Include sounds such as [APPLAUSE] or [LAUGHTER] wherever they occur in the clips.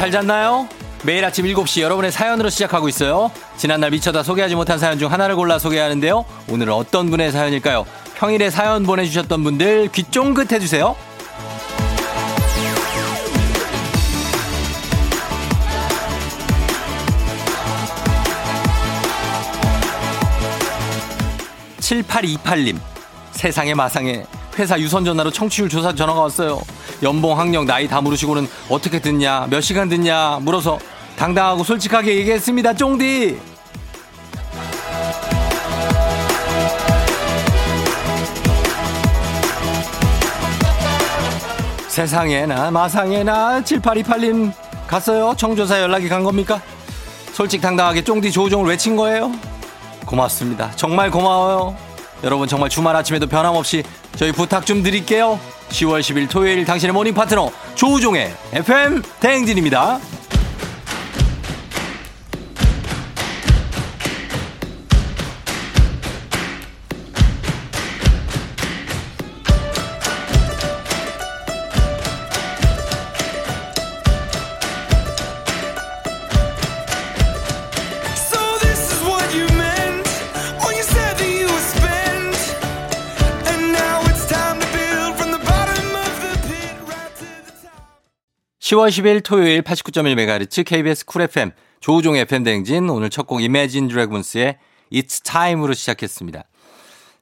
잘 잤나요? 매일 아침 7시 여러분의 사연으로 시작하고 있어요. 지난날 미쳐다 소개하지 못한 사연 중 하나를 골라 소개하는데요. 오늘은 어떤 분의 사연일까요? 평일에 사연 보내주셨던 분들 귀 쫑긋 해주세요. 7828님. 세상에 마상에 회사 유선 전화로 청취율 조사 전화가 왔어요. 연봉, 학력, 나이 다 물으시고는 어떻게 듣냐, 몇 시간 듣냐 물어서 당당하고 솔직하게 얘기했습니다. 쫑디. 세상에나 마상에나 7828님 갔어요? 청조사 연락이 간 겁니까? 솔직 당당하게 쫑디 조우종을 외친 거예요? 고맙습니다. 정말 고마워요. 여러분 정말 주말 아침에도 변함없이 저희 부탁 좀 드릴게요. 10월 10일 토요일 당신의 모닝 파트너 조우종의 FM 대행진입니다. 10월 10일 토요일 89.1MHz KBS 쿨 FM 조우종 FM 대행진 오늘 첫 곡 Imagine Dragons의 It's Time으로 시작했습니다.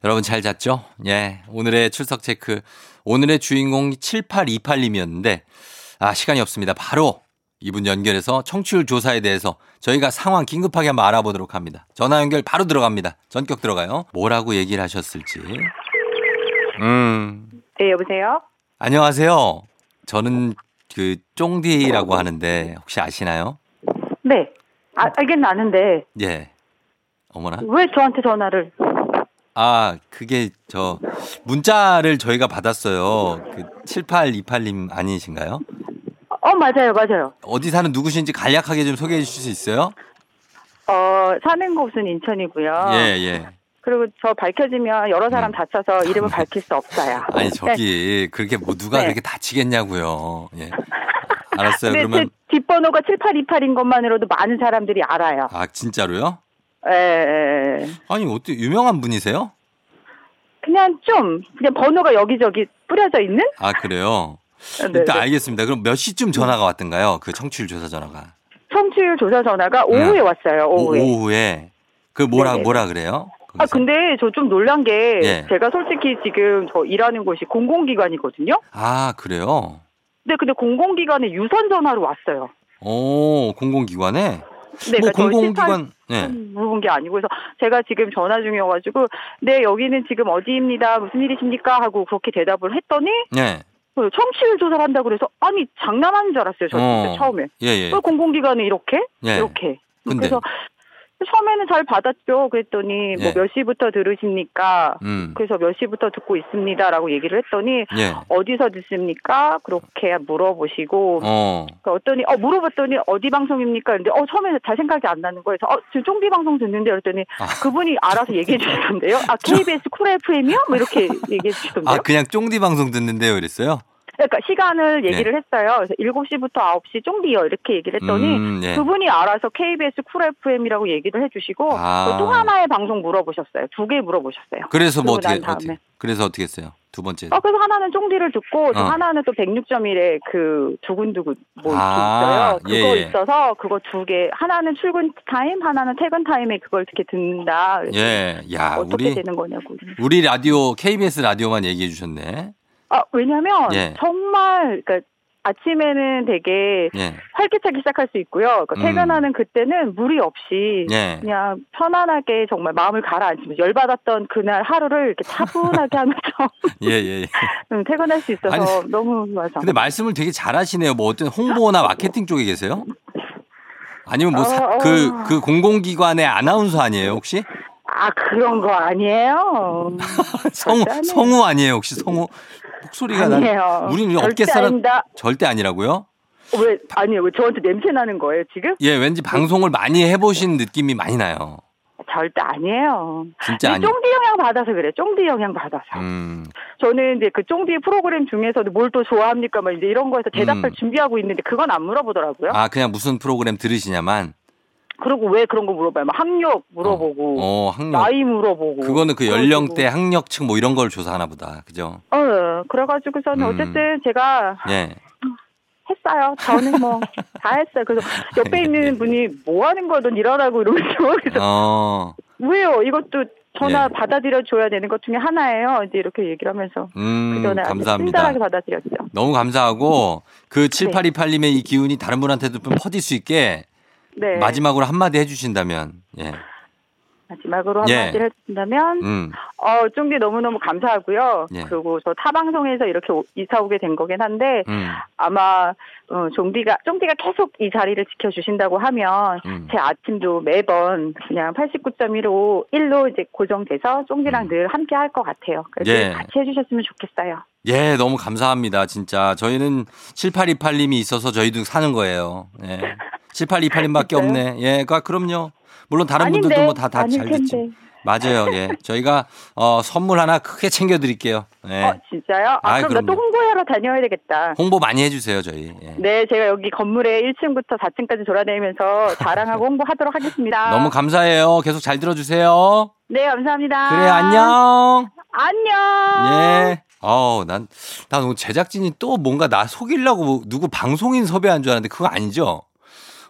여러분 잘 잤죠? 예. 오늘의 출석 체크. 오늘의 주인공 7828님이었는데 아, 시간이 없습니다. 바로 이분 연결해서 청취율 조사에 대해서 저희가 상황 긴급하게 한번 알아보도록 합니다. 전화 연결 바로 들어갑니다. 전격 들어가요. 뭐라고 얘기를 하셨을지. 음. 네, 여보세요? 안녕하세요. 저는 그 쫑디라고 하는데 혹시 아시나요? 네. 아, 알긴 아는데. 예. 어머나. 왜 저한테 전화를? 아, 그게 저 문자를 저희가 받았어요. 그 7828님 아니신가요? 어, 맞아요. 맞아요. 어디 사는 누구신지 간략하게 좀 소개해 주실 수 있어요? 어, 사는 곳은 인천이고요. 예, 예. 그리고 저 밝혀지면 여러 사람 음. 다쳐서 이름을 밝힐 수 없어요. 아니 저기 네. 그렇게 뭐 누가 네. 그렇게 다치겠냐고요. 예. 알았어요. 네, 그러면 뒷번호가 7828인 것만으로도 많은 사람들이 알아요. 아 진짜로요? 예. 예, 예. 아니 어떻게 유명한 분이세요? 그냥 좀 그냥 번호가 여기저기 뿌려져 있는? 아 그래요. 네, 일단 네. 알겠습니다. 그럼 몇 시쯤 전화가 왔던가요? 그 청취율 조사 전화가. 청취율 조사 전화가 오후에 네. 왔어요. 오후에. 오, 후에 그 뭐라. 뭐라 그래요? 아 근데 저 좀 놀란 게 예. 제가 솔직히 지금 저 일하는 곳이 공공기관이거든요. 아 그래요? 네, 근데 공공기관에 유선 전화로 왔어요. 오, 공공기관에? 네, 뭐 그러니까 공공기관 네. 물어본 게 아니고 그래서 제가 지금 전화 중이어가지고 네 여기는 지금 어디입니다 무슨 일이십니까 하고 그렇게 대답을 했더니 네. 그 청취율 조사를 한다고 그래서 아니 장난하는 줄 알았어요 저 어. 처음에 예, 예. 공공기관에 이렇게 예. 이렇게 근데. 그래서 처음에는 잘 받았죠. 그랬더니 뭐 예. 몇 시부터 들으십니까? 음. 그래서 몇 시부터 듣고 있습니다라고 얘기를 했더니 예. 어디서 듣습니까? 그렇게 물어보시고 어. 그러니까 어떠니 어 물어봤더니 어디 방송입니까? 근데 어 처음에 잘 생각이 안 나는 거예요. 그래서 어 지금 쫑비 방송 듣는데 그랬더니 아. 그분이 알아서 얘기해 주셨던데요. 아 KBS 쿨 FM이요? 뭐 이렇게 얘기해 주시던데요. 아 그냥 쫑디 방송 듣는데요, 그랬어요? 그러니까 시간을 네. 얘기를 네. 했어요. 그래서 7시부터 9시 쫑디요 이렇게 얘기를 했더니 음, 네. 그분이 알아서 KBS Cool FM이라고 얘기를 해주시고 아. 또 하나의 방송 물어보셨어요. 두 개 물어보셨어요. 그래서 뭐 어떻게, 어떻게 그래서 어떻게 했어요? 두 번째. 어, 그래서 하나는 쫑디를 듣고 어. 하나는 또 106.1에 그 두근두근 뭐 아, 있어요. 그거 예, 예. 있어서 그거 두 개. 하나는 출근 타임, 하나는 퇴근 타임에 그걸 이렇게 듣는다. 예, 야, 어떻게 우리, 되는 거냐고. 우리 라디오 KBS 라디오만 얘기해 주셨네. 아, 왜냐면 예. 정말 그러니까 아침에는 되게 예. 활기차게 시작할 수 있고요. 그러니까 음. 퇴근하는 그때는 무리 없이 예. 그냥 편안하게 정말 마음을 가라앉히면서 열받았던 그날 하루를 이렇게 차분하게 [LAUGHS] 하면서 예, 예, 예. [LAUGHS] 음, 퇴근할 수 있어서 아니, 너무 좋아서. 근데 말씀을 되게 잘하시네요. 뭐 어떤 홍보나 마케팅 쪽에 계세요? 아니면 뭐그 어, 어. 그 공공기관의 아나운서 아니에요 혹시? 아 그런 거 아니에요. [LAUGHS] 성우 성우 아니에요 혹시 성우? 목소리가 아니에요. 난 우리는 업계 사람. 절대 아니라고요? 왜 아니요 왜 저한테 냄새 나는 거예요 지금? 예 왠지 방송을 많이 해보신 느낌이 많이 나요. 절대 아니에요. 진짜 아니. 쫑디 영향 받아서 그래. 쫑디 영향 받아서. 음. 저는 이제 그 쫑디 프로그램 중에서도 뭘 또 좋아합니까? 막 이제 이런 거에서 대답할 음. 준비하고 있는데 그건 안 물어보더라고요. 아 그냥 무슨 프로그램 들으시냐만. 그리고 왜 그런 거 물어봐요? 막 학력 물어보고, 어, 어 학력. 나이 물어보고. 그거는 그 연령대, 학력층 뭐 이런 걸 조사하나 보다, 그죠? 어, 그래가지고 저는 음. 어쨌든 제가 예. 했어요. 저는 뭐 [LAUGHS] 다 했어요. 그래서 옆에 있는 분이 뭐 하는 넌 일하라고 이러면서 [LAUGHS] 그래서 어. 왜요? 이것도 전화 예. 받아들여 줘야 되는 것 중에 하나예요. 이제 이렇게 얘기를 하면서 음, 그 전에 감사합니다. 친절하게 받아들였죠. 너무 감사하고 그 7828님의 이 기운이 다른 분한테도 좀 퍼질 수 있게 네. 마지막으로 한마디 해주신다면 예. 마지막으로 한마디를 예. 해주신다면 음. 어 쫑디 너무너무 감사하고요. 예. 그리고 저 타방송에서 이렇게 이사 오게 된 거긴 한데 음. 아마 어, 종디가 쫑디가 계속 이 자리를 지켜주신다고 하면 음. 제 아침도 매번 그냥 89.15 1로 이제 고정돼서 쫑디랑 음. 늘 함께 할 것 같아요. 그래서 예. 같이 해주셨으면 좋겠어요. 예, 너무 감사합니다. 진짜 저희는 7828님이 있어서 저희도 사는 거예요. 예. [LAUGHS] 7828님밖에 없네. 예, 그 그럼요. 물론 다른 아닌데, 분들도 뭐 다 다 잘 듣지. 맞아요. 예. 저희가 어 선물 하나 크게 챙겨 드릴게요. 예. 어, 진짜요? 아, 아 그럼 나 또 홍보하러 다녀야 되겠다. 홍보 많이 해 주세요, 저희. 예. 네, 제가 여기 건물에 1층부터 4층까지 돌아다니면서 자랑하고 [LAUGHS] 홍보하도록 하겠습니다. 너무 감사해요. 계속 잘 들어 주세요. 네, 감사합니다. 그래, 안녕. 안녕. 예. 어우, 난, 난 제작진이 또 뭔가 나 속이려고 누구 방송인 섭외한 줄 알았는데 그거 아니죠?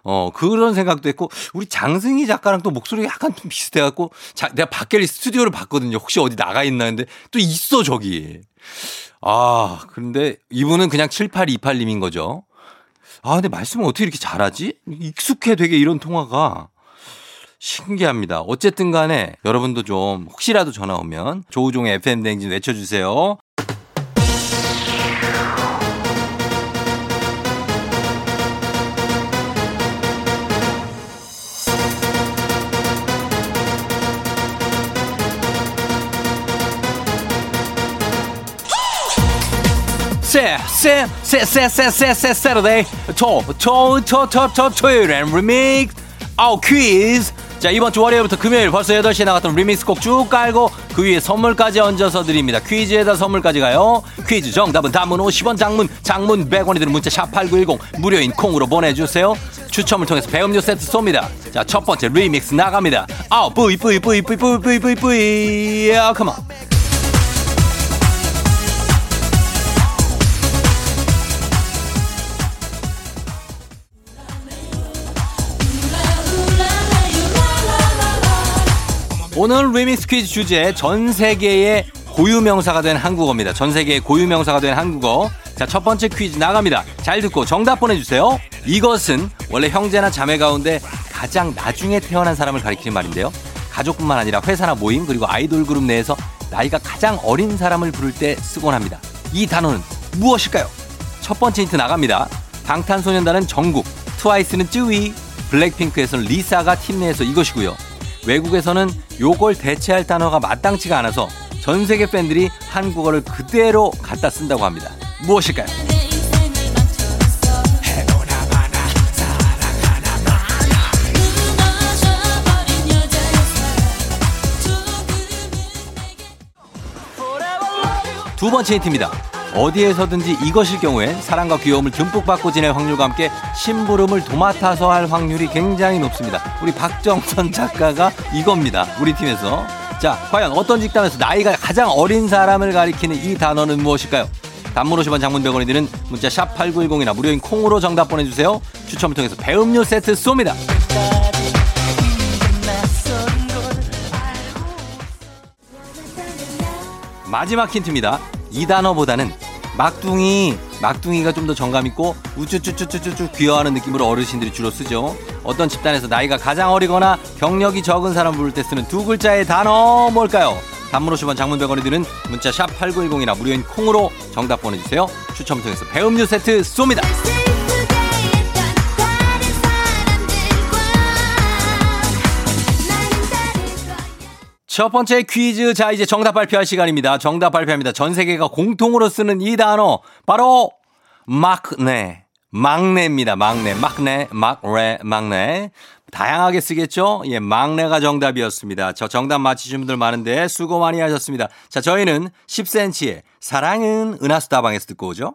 어, 그런 생각도 했고, 우리 장승희 작가랑 또 목소리가 약간 좀 비슷해 갖고, 자, 내가 밖에 스튜디오를 봤거든요. 혹시 어디 나가 있나 했는데, 또 있어, 저기. 아, 그런데 이분은 그냥 7828님인 거죠. 아, 근데 말씀을 어떻게 이렇게 잘하지? 익숙해 되게 이런 통화가. 신기합니다. 어쨌든 간에 여러분도 좀 혹시라도 전화 오면 조우종의 FM 댕진 외쳐주세요. 쎄쎄쎄쎄쎄쎄쎄 Saturday 토토토토토 토요일엔 리믹스 아우 퀴즈 자 이번 주 월요일부터 금요일 벌써 8시에 나갔던 리믹스 곡 쭉 깔고 그 위에 선물까지 얹어서 드립니다. 퀴즈에다 선물까지 가요. 퀴즈 정답은 단문 50원 장문 장문 100원이 드는 문자 샵8910 무료인 콩으로 보내주세요. 추첨을 통해서 배음료 세트 쏩니다. 자 첫 번째 리믹스 나갑니다. 아우 뿌이 뿌이 뿌이 뿌이 뿌이 뿌이 뿌이. 뿌이 야 come on 오늘 리믹스 퀴즈 주제 전 세계의 고유 명사가 된 한국어입니다. 전 세계의 고유 명사가 된 한국어. 자, 첫 번째 퀴즈 나갑니다. 잘 듣고 정답 보내주세요. 이것은 원래 형제나 자매 가운데 가장 나중에 태어난 사람을 가리키는 말인데요. 가족뿐만 아니라 회사나 모임 그리고 아이돌 그룹 내에서 나이가 가장 어린 사람을 부를 때 쓰곤 합니다. 이 단어는 무엇일까요? 첫 번째 힌트 나갑니다. 방탄소년단은 정국, 트와이스는 쯔위, 블랙핑크에서는 리사가 팀 내에서 이것이고요. 외국에서는 요걸 대체할 단어가 마땅치가 않아서 전 세계 팬들이 한국어를 그대로 갖다 쓴다고 합니다. 무엇일까요? 두 번째 힌트입니다. 어디에서든지 이것일 경우엔 사랑과 귀여움을 듬뿍 받고 지낼 확률과 함께 심부름을 도맡아서 할 확률이 굉장히 높습니다. 우리 박정선 [LAUGHS] 작가가 이겁니다. 우리 팀에서. 자, 과연 어떤 직담에서 나이가 가장 어린 사람을 가리키는 이 단어는 무엇일까요? 단문 50원 장문 100원이 드는 문자 샵 8910이나 무료인 콩으로 정답 보내주세요. 추첨을 통해서 배음료 세트 쏩니다. 마지막 힌트입니다. 이 단어보다는 막둥이, 막둥이가 좀 더 정감 있고 우쭈쭈쭈쭈쭈 귀여워하는 느낌으로 어르신들이 주로 쓰죠. 어떤 집단에서 나이가 가장 어리거나 경력이 적은 사람 부를 때 쓰는 두 글자의 단어 뭘까요? 단문 50원 장문 100원이 드는 문자 샵 8910이나 무료인 콩으로 정답 보내주세요. 추첨 통해서 배음료 세트 쏩니다. 첫 번째 퀴즈. 자, 이제 정답 발표할 시간입니다. 정답 발표합니다. 전 세계가 공통으로 쓰는 이 단어. 바로, 마크네. 막내입니다. 막내, 막내, 막레, 막내. 다양하게 쓰겠죠? 예, 막내가 정답이었습니다. 저 정답 맞히신 분들 많은데 수고 많이 하셨습니다. 자, 저희는 10cm의 사랑은 은하수 다방에서 듣고 오죠.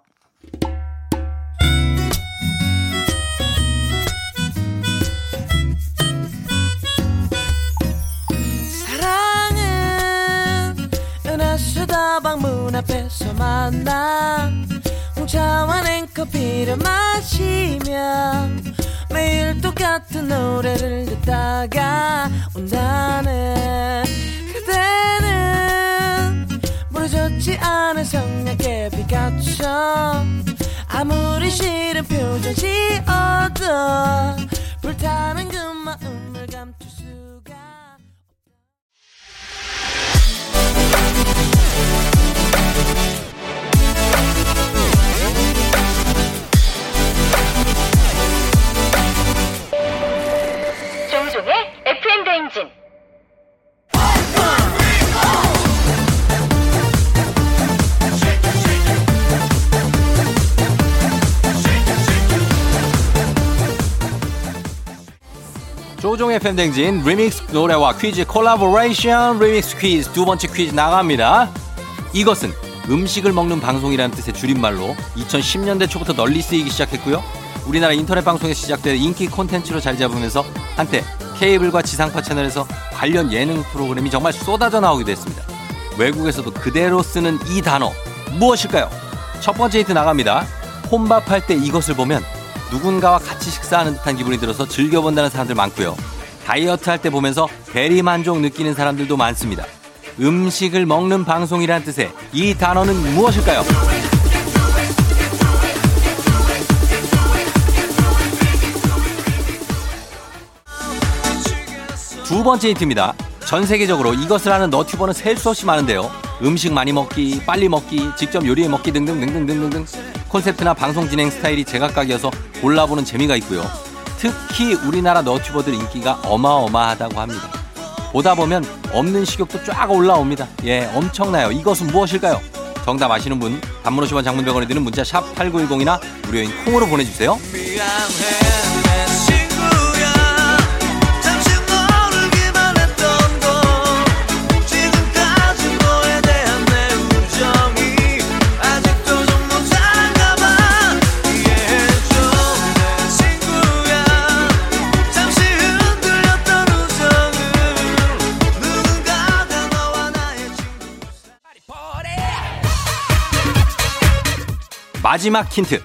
앞에서 만나 홍차와 냉커피를 마시며 매일 똑같은 노래를 듣다가 온다는 그대는 부러졌지 않은 성냥개비같죠 아무리 싫은 표정 지어도 불타는 그 마음을 감출 대행진. 조우종의 FM 대행진 리믹스 노래와 퀴즈 콜라보레이션 리믹스 퀴즈 두 번째 퀴즈 나갑니다. 이것은 음식을 먹는 방송이라는 뜻의 줄임말로 2010년대 초부터 널리 쓰이기 시작했고요. 우리나라 인터넷 방송에 시작된 인기 콘텐츠로 자리 잡으면서 한때 케이블과 지상파 채널에서 관련 예능 프로그램이 정말 쏟아져 나오기도 했습니다. 외국에서도 그대로 쓰는 이 단어 무엇일까요? 첫 번째 힌트 나갑니다. 혼밥할 때 이것을 보면 누군가와 같이 식사하는 듯한 기분이 들어서 즐겨본다는 사람들 많고요. 다이어트 할 때 보면서 대리 만족 느끼는 사람들도 많습니다. 음식을 먹는 방송이란 뜻의 이 단어는 무엇일까요? 두 번째 힌트입니다. 전 세계적으로 이것을 하는 너튜버는 셀 수 없이 많은데요. 음식 많이 먹기, 빨리 먹기, 직접 요리해 먹기 등등 등등등등등 콘셉트나 방송 진행 스타일이 제각각이어서 골라보는 재미가 있고요. 특히 우리나라 너튜버들 인기가 어마어마하다고 합니다. 보다 보면 없는 식욕도 쫙 올라옵니다. 예, 엄청나요. 이것은 무엇일까요? 정답 아시는 분 단문 50원 장문 100원에 드는 문자 샵 8910이나 무료인 콩으로 보내주세요. 미안해 마지막 힌트.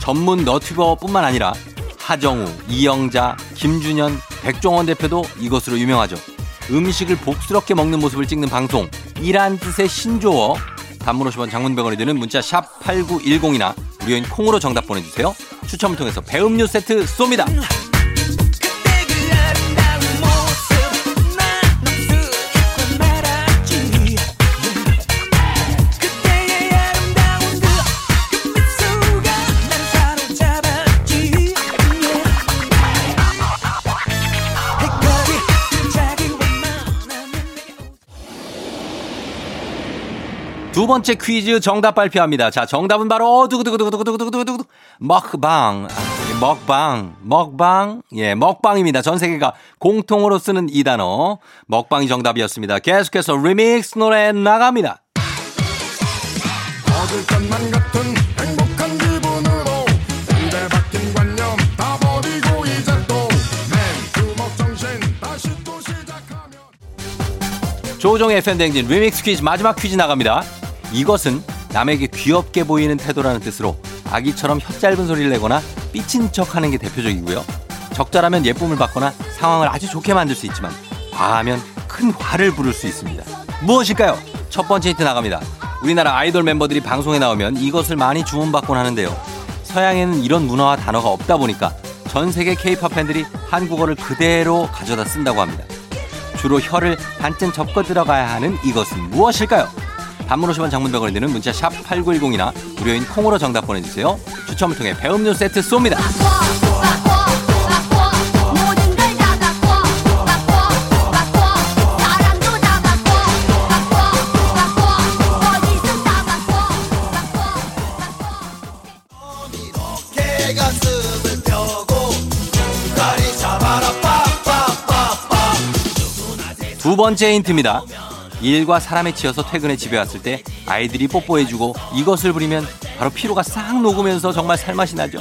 전문 너튜버뿐만 아니라 하정우, 이영자, 김준현, 백종원 대표도 이것으로 유명하죠. 음식을 복스럽게 먹는 모습을 찍는 방송 이란 뜻의 신조어 단문 50원 장문병원에 드는 문자 샵 8910이나 무료인 콩으로 정답 보내주세요. 추첨을 통해서 배음료 세트 쏩니다. 번째 퀴즈 정답 발표합니다. 자, 정답은 바로 두구두구두구두구두구두구두구 먹방. 아, 먹방. 먹방. 예, 먹방입니다. 전 세계가 공통으로 쓰는 이 단어. 먹방이 정답이었습니다. 계속해서 리믹스 노래 나갑니다. 얻을 것만 같은 행복한 기분으로 군대 박힌 관념 다 버리고 이제 또 맨 주먹 정신 다시 또 시작하면 조종의 팬댕진 리믹스 퀴즈 마지막 퀴즈 나갑니다. 이것은 남에게 귀엽게 보이는 태도라는 뜻으로 아기처럼 혀 짧은 소리를 내거나 삐친 척 하는 게 대표적이고요. 적절하면 예쁨을 받거나 상황을 아주 좋게 만들 수 있지만 과하면 큰 화를 부를 수 있습니다. 무엇일까요? 첫 번째 힌트 나갑니다. 우리나라 아이돌 멤버들이 방송에 나오면 이것을 많이 주문받곤 하는데요. 서양에는 이런 문화와 단어가 없다 보니까 전 세계 케이팝 팬들이 한국어를 그대로 가져다 쓴다고 합니다. 주로 혀를 반쯤 접고 들어가야 하는 이것은 무엇일까요? 단문 50원 장문병원에 드는 문자 샵 8910이나 무료인 콩으로 정답 보내주세요. 추첨을 통해 배음료 세트 쏩니다. 두 번째 힌트입니다. 일과 사람에 치여서 퇴근에 집에 왔을 때 아이들이 뽀뽀해주고 이것을 부리면 바로 피로가 싹 녹으면서 정말 살맛이 나죠.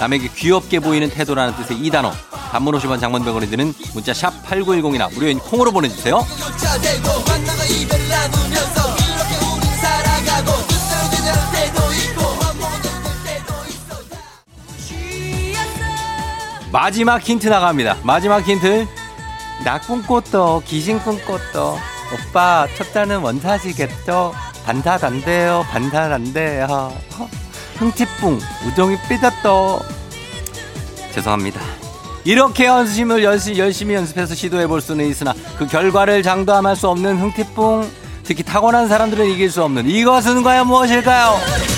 남에게 귀엽게 보이는 태도라는 뜻의 이 단어. 단문 50원 장문병원에 드는 문자 샵 8910이나 무료인 콩으로 보내주세요. 마지막 힌트 나갑니다. 마지막 힌트. 나 꿈꿨어. 귀신 꿈꿨어. 오빠 첫 단은 원사지겠죠. 반사단대요. 반사단대요. 흥치뿡 우정이 삐졌어. 죄송합니다. 이렇게 연습을 열심히, 열심히 연습해서 시도해 볼 수는 있으나 그 결과를 장담할 수 없는 흥티뿡 특히 타고난 사람들은 이길 수 없는 이것은 과연 무엇일까요?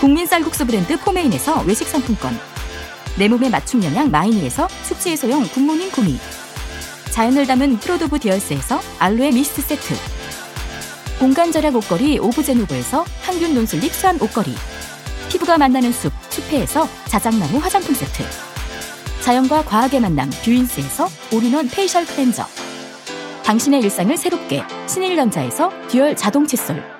국민 쌀국수 브랜드 포메인에서 외식 상품권. 내 몸에 맞춤 영양 마이니에서 숙취 해소용 굿모닝 구미. 자연을 담은 프로도브 디얼스에서 알로에 미스트 세트. 공간 절약 옷걸이 오브제노브에서 항균 non-slip 수한 옷걸이. 피부가 만나는 숲 숲회에서 자작나무 화장품 세트. 자연과 과학의 만남 뷰인스에서 all-in-one facial cleanser. 당신의 일상을 새롭게 신일전자에서 dual 자동 칫솔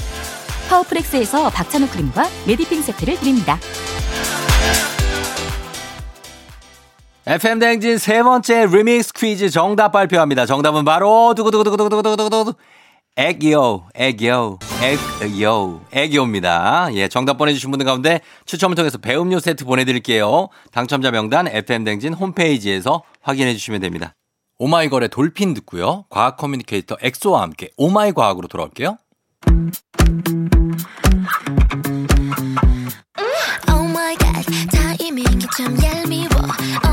파워프렉스에서 박찬호 크림과 메디핑 세트를 드립니다. FM 대행진 세 번째 리믹스 퀴즈 정답 발표합니다. 정답은 바로 두구두구두구두구두구두구 애기요, 애기요, 애기요, 애기요입니다. 예, 정답 보내주신 분들 가운데 추첨을 통해서 배음료 세트 보내드릴게요. 당첨자 명단 FM 대행진 홈페이지에서 확인해 주시면 됩니다. 오마이걸의 Dolphin 듣고요. 과학 communicator 엑소와 함께 오마이 과학으로 돌아올게요. Oh my god. 타이밍이 참 얄미워.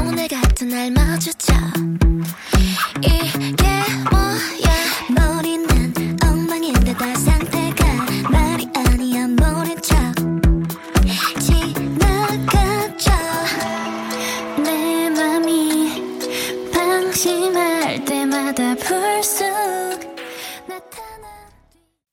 오늘 같은 날 마주쳐. 이게 뭐야? 머리는 엉망인데다 상태가 말이 아니야. 모른 척 지나가죠. 내 맘이 방심할 때마다 불쑥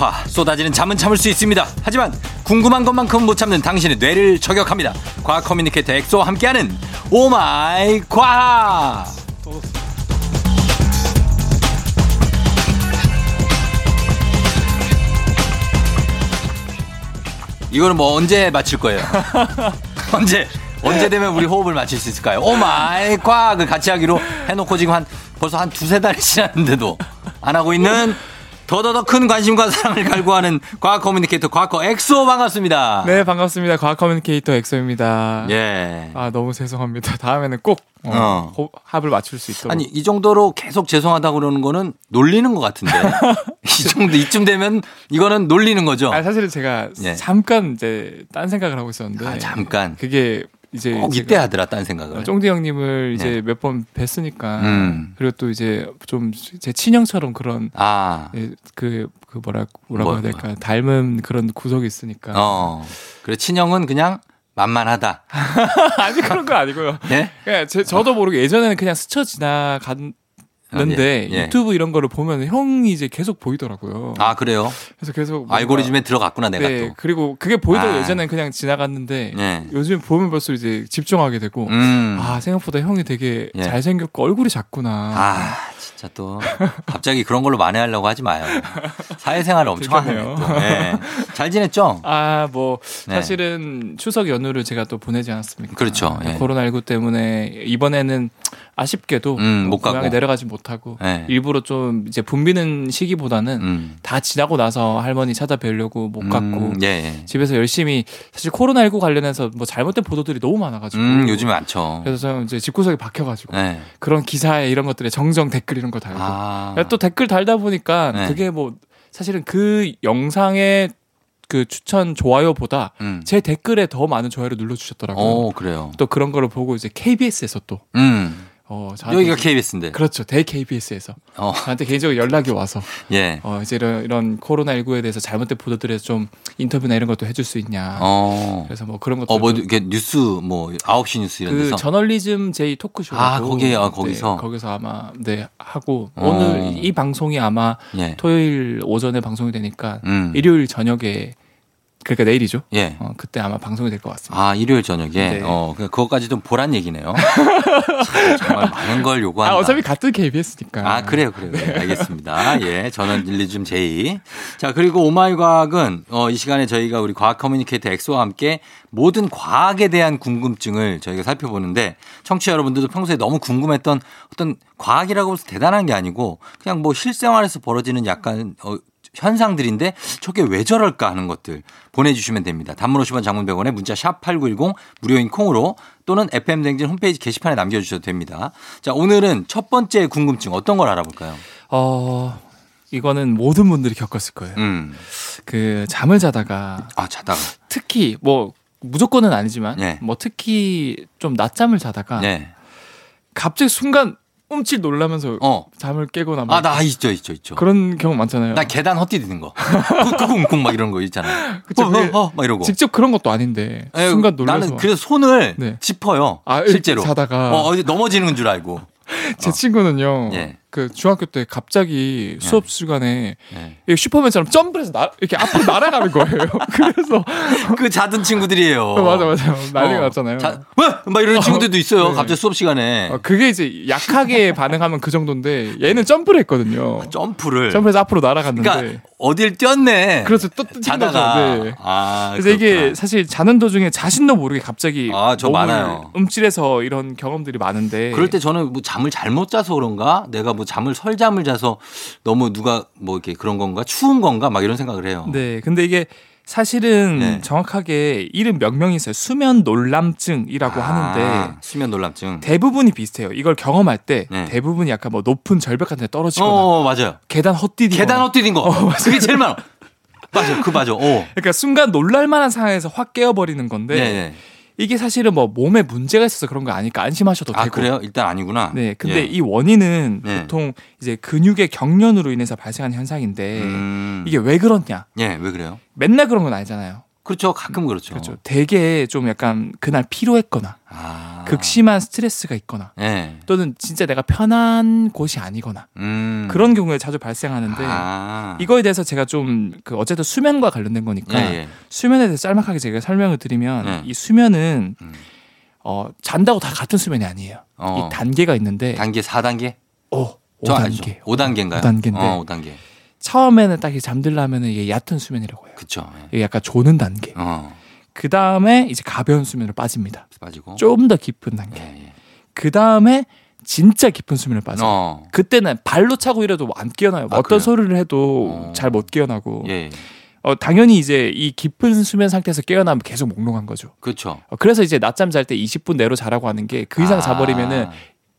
화, 쏟아지는 잠은 참을 수 있습니다. 하지만 궁금한 것만큼 못 참는 당신의 뇌를 저격합니다. 과학 communicator 엑소와 함께하는 오마이 과학. 이거는 뭐 언제 맞출 거예요? [LAUGHS] 언제 언제 되면 우리 호흡을 맞출 수 있을까요? 오마이 과학을 같이 하기로 해놓고 지금 한 벌써 한 두세 달이 지났는데도 안 하고 있는 더더더 큰 관심과 사랑을 갈구하는 과학 communicator 과커 엑소 반갑습니다. 네, 반갑습니다. 과학 communicator 엑소입니다. 예. 아, 너무 죄송합니다. 다음에는 꼭 어, 어. 호- 합을 맞출 수 있도록. 아니 이 정도로 계속 죄송하다고 그러는 거는 놀리는 것 같은데 [LAUGHS] 이 정도 이쯤 되면 이거는 놀리는 거죠. 아, 사실은 제가 예. 잠깐 이제 딴 생각을 하고 있었는데. 아, 잠깐 그게 이제 꼭 이때 하더라 딴 생각을. 쫑디 형님을 이제 네. 몇번 뵀으니까 음. 그리고 또 이제 좀 제 친형처럼 그런 아, 예, 그, 그 뭐라 뭐라고 뭐, 해야 될까 닮은 그런 구석이 있으니까 어. 그래 친형은 그냥 만만하다. [LAUGHS] 아니 그런 건 아니고요. 네? 그냥 제, 저도 모르게 예전에는 그냥 스쳐 지나갔 는데 아, 예, 예. 유튜브 이런 거를 보면 형이 이제 계속 보이더라고요. 아 그래요? 그래서 계속 알고리즘에 들어갔구나 내가 네, 또. 그리고 그게 보이다가 아. 예전엔 그냥 지나갔는데 네. 요즘 보면 볼수록 이제 집중하게 되고 음. 아 생각보다 형이 되게 예. 잘생겼고 얼굴이 작구나. 아, 진짜 또 갑자기 그런 걸로 만회하려고 하지 마요. 사회생활을 엄청 하네. 괜찮네요. 또. 네. 잘 지냈죠? 아, 뭐, 네. 사실은 추석 연휴를 제가 또 보내지 않았습니까? 그렇죠. 예. 코로나19 때문에 이번에는 아쉽게도 음, 못 고향에 가고. 내려가지 못하고 네. 일부러 좀 이제 붐비는 시기보다는 음. 다 지나고 나서 할머니 찾아뵈려고 못 갔고 음, 예, 예. 집에서 열심히 사실 코로나19 관련해서 뭐 잘못된 보도들이 너무 많아가지고 음, 요즘에 많죠. 그래서 저는 이제 집구석에 박혀가지고 네. 그런 기사에 이런 것들에 정정 댓글 이런 거 달고 아. 또 댓글 달다 보니까 네. 그게 뭐 사실은 그 영상의 그 추천 좋아요보다 음. 제 댓글에 더 많은 좋아요를 눌러주셨더라고요. 오, 그래요. 또 그런 거를 보고 이제 KBS에서 또 음. 어, 여기가 KBS인데. 그렇죠 대 KBS에서 어, 저한테 개인적으로 연락이 와서 예. 어, 이제 이런, 이런 코로나 19에 대해서 잘못된 보도들에서 좀 인터뷰나 이런 것도 해줄 수 있냐. 어. 그래서 뭐 그런 것도 어, 뭐, 이게 뉴스, 뭐, 9시 뉴스 이런 그 데서. 저널리즘 제이 토크쇼라고 아, 거기에, 아, 거기서? 네, 거기서 아마 네 하고 어. 오늘 이 방송이 아마 예. 토요일 오전에 방송이 되니까 음. 일요일 저녁에 그러니까 내일이죠. 예. 어, 그때 아마 방송이 될 것 같습니다. 아, 일요일 저녁에. 네. 어, 그- 그거까지도 보란 얘기네요. 참, [LAUGHS] 정말 많은 걸 요구한다. 아, 어차피 같은 KBS니까. 아, 그래요, 그래요. 네, 알겠습니다. 예, 저는 일리즘 제이. 자, 그리고 오마이 과학은, 어, 이 시간에 저희가 우리 과학 communicator 엑소와 함께 모든 과학에 대한 궁금증을 저희가 살펴보는데, 청취자 여러분들도 평소에 너무 궁금했던 어떤 과학이라고 해서 대단한 게 아니고, 그냥 뭐 실생활에서 벌어지는 약간, 어, 현상들인데 저게 왜 저럴까 하는 것들 보내주시면 됩니다. 단문 50원 장문 100원에 문자 샵 8910 무료인 콩으로 또는 FM댕진 홈페이지 게시판에 남겨주셔도 됩니다. 자, 오늘은 첫 번째 궁금증 어떤 걸 알아볼까요? 어, 이거는 모든 분들이 겪었을 거예요. 음. 그 잠을 자다가 아, 자다가. 특히 뭐 무조건은 아니지만 네. 뭐 특히 좀 낮잠을 자다가 네. 갑자기 순간 움찔 놀라면서 어. 잠을 깨거나 막 아, 나 있죠, 있죠, 있죠. 그런 경우 많잖아요. 나 계단 헛디디는 거. 쿵쿵쿵 막 이런 거 있잖아. [LAUGHS] 그쵸, 어, 어, 어, 막 이러고. 직접 그런 것도 아닌데 예, 순간 놀라서 나는 그래서 손을 네. 짚어요. 아, 실제로. 자다가. 어, 어디 넘어지는 줄 알고. [LAUGHS] 제 친구는요. 예. 그 중학교 때 갑자기 수업 시간에 예. 이렇게 슈퍼맨처럼 점프해서 나, 이렇게 앞으로 날아가는 거예요. [LAUGHS] 그래서 [LAUGHS] 그 자든 친구들이에요. 맞아 맞아 난리가 어. 났잖아요. 자, 왜? 막 이러는 친구들도 있어요. 네. 갑자기 수업 시간에. 어, 그게 이제 약하게 [LAUGHS] 반응하면 그 정도인데 얘는 점프를 했거든요. 점프를. 점프해서 앞으로 날아갔는데 그러니까 어딜 뛰었네. 그래서 또뛴 자다가. 네. 아, 그래서 이게 그렇구나. 사실 자는 도중에 자신도 모르게 갑자기 아, 저 많아요. 움찔해서 이런 경험들이 많은데 그럴 때 저는 뭐 잠을 잘못 자서 그런가? 내가 뭐 잠을 설잠을 자서 너무 누가 뭐 이렇게 그런 건가? 추운 건가? 막 이런 생각을 해요. 네, 근데 이게 사실은 네. 정확하게 이름 명명이 있어요. 수면 놀람증이라고 아, 하는데 수면 놀람증. 대부분이 비슷해요. 이걸 경험할 때 네. 대부분이 약간 뭐 높은 절벽 같은 데 떨어지거나 어, 맞아요. 계단 헛디디거나 계단 헛디딘 거. 어. 그게 제일 많아. 맞아, 그 맞아. 어. 그러니까 순간 놀랄 만한 상황에서 확 깨어 버리는 건데 네, 네. 이게 사실은 뭐 몸에 문제가 있어서 그런 거 아니까 안심하셔도 아, 되고 그래요? 일단 아니구나. 네, 근데 예. 이 원인은 네. 보통 이제 근육의 경련으로 인해서 발생하는 현상인데 음. 이게 왜 그러냐? 예, 왜 그래요? 맨날 그런 건 아니잖아요. 그렇죠. 가끔 그렇죠. 그렇죠. 되게 좀 약간 그날 피로했거나 아. 극심한 스트레스가 있거나 예. 또는 진짜 내가 편한 곳이 아니거나 음. 그런 경우에 자주 발생하는데 아. 이거에 대해서 제가 좀 그 어쨌든 수면과 관련된 거니까 예, 예. 수면에 대해서 짤막하게 제가 설명을 드리면 네. 이 수면은 음. 어 잔다고 다 같은 수면이 아니에요. 어. 이 단계가 있는데 단계 4단계? 오, 저 5단계. 알죠. 5단계인가요? 5단계인데. 어, 5단계. 처음에는 딱 이렇게 잠들려면 이게 얕은 수면이라고 해요. 이게 약간 조는 단계. 어. 그 다음에 이제 가벼운 수면으로 빠집니다. 빠지고. 좀 더 깊은 단계. 예, 예. 그 다음에 진짜 깊은 수면을 빠져요. 어. 그때는 발로 차고 이래도 안 깨어나요. 아, 어떤 그래요? 소리를 해도 어. 잘못 깨어나고. 예, 예. 어, 당연히 이제 이 깊은 수면 상태에서 깨어나면 계속 몽롱한 거죠. 그렇죠. 어, 그래서 이제 낮잠 잘 때 20분 내로 자라고 하는 게 그 이상 아, 자버리면은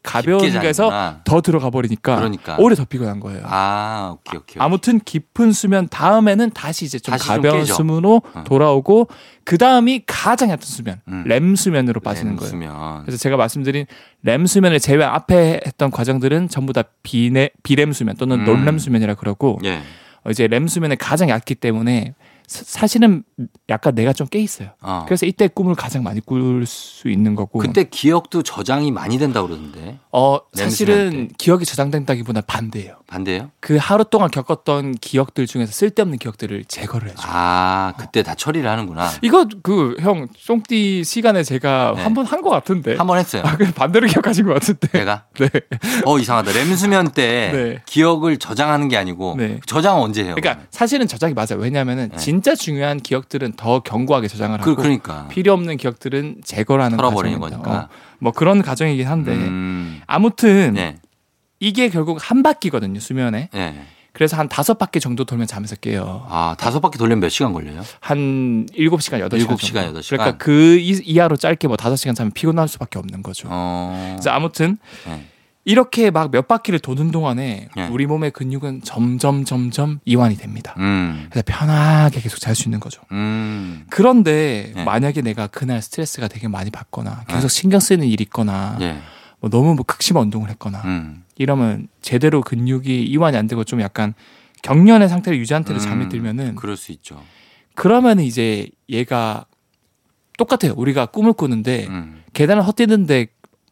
가벼운 데서. 더 들어가 버리니까 그러니까. 오래 더 피곤한 거예요. 아, 오케이, 오케이. 아무튼 깊은 수면 다음에는 다시 이제 좀 다시 좀 가벼운 깨죠. 수면으로 어. 돌아오고 그 다음이 가장 얕은 수면, 음. 렘 수면으로 빠지는 렘 거예요. 수면. 그래서 제가 말씀드린 렘 수면을 제외 앞에 했던 과정들은 전부 다 비레, 비렘 수면 또는 음. 놀렘 수면이라 그러고 예. 어, 이제 렘 수면은 가장 얕기 때문에 사- 사실은 약간 내가 좀 깨 있어요. 어. 그래서 이때 꿈을 가장 많이 꿀 수 있는 거고. 그때 기억도 저장이 많이 된다고 그러던데. 어 사실은 때. 기억이 저장된다기보다 반대예요. 반대예요? 그 하루 동안 겪었던 기억들 중에서 쓸데없는 기억들을 제거를 해줘. 요 아, 그때 다 처리를 하는구나. 이거 그 형 쫑띠 시간에 제가 네. 한번 한 것 같은데. 한 번 했어요. 아, 그 반대로 기억하신 것 같은데. 내가 [LAUGHS] 네. 어 이상하다. 렘 수면 때 [LAUGHS] 네. 기억을 저장하는 게 아니고 네. 저장 언제 해요? 그러니까 사실은 저장이 맞아요. 왜냐하면은 네. 진짜 중요한 기억들은 더 견고하게 저장을 그, 하고 그 러니까 필요 없는 기억들은 제거를 하는 털어버리는. 거니까. 어, 뭐 그런 과정이긴 한데 음, 아무튼 네, 이게 결국 한 바퀴거든요 수면에. 네. 그래서 한 다섯 바퀴 정도 돌면 잠에서 깨요. 아 다섯 바퀴 돌려면 몇 시간 걸려요? 한 일곱 시간 여덟 시간 일곱 시간. 여덟 시간? 그러니까 그 이- 이하로 짧게 뭐 다섯 시간 자면 피곤할 수밖에 없는 거죠. 어, 그래서 아무튼 네. 이렇게 막 몇 바퀴를 도는 동안에 네. 우리 몸의 근육은 점점 점점 이완이 됩니다. 음, 그래서 편하게 계속 잘 수 있는 거죠. 음, 그런데 네. 만약에 내가 그날 스트레스가 되게 많이 받거나 계속 신경 쓰이는 일이 있거나 예, 뭐 너무 뭐 극심한 운동을 했거나 음, 이러면 제대로 근육이 이완이 안 되고 좀 약간 경련의 상태를 유지한 채로 잠이 음, 들면은 그럴 수 있죠. 그러면은 이제 얘가 똑같아요. 우리가 꿈을 꾸는데 음, 계단을 헛디는데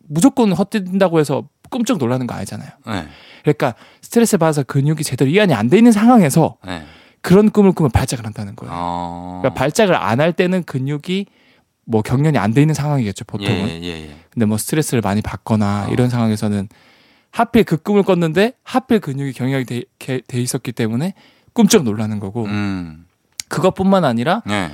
무조건 헛디딘다고 해서 끔찍 놀라는 거 아니잖아요. 네, 그러니까 스트레스 받아서 근육이 제대로 이완이 안 돼 있는 상황에서 네. 그런 꿈을 꾸면 발작을 한다는 거예요. 어, 그러니까 발작을 안 할 때는 근육이 뭐 경련이 안 돼 있는 상황이겠죠 보통은. 예, 예, 예. 근데 뭐 스트레스를 많이 받거나 어. 이런 상황에서는 하필 그 꿈을 꿨는데 하필 근육이 경련이 돼, 게- 돼 있었기 때문에 꿈쩍 놀라는 거고 음, 그것뿐만 아니라 네,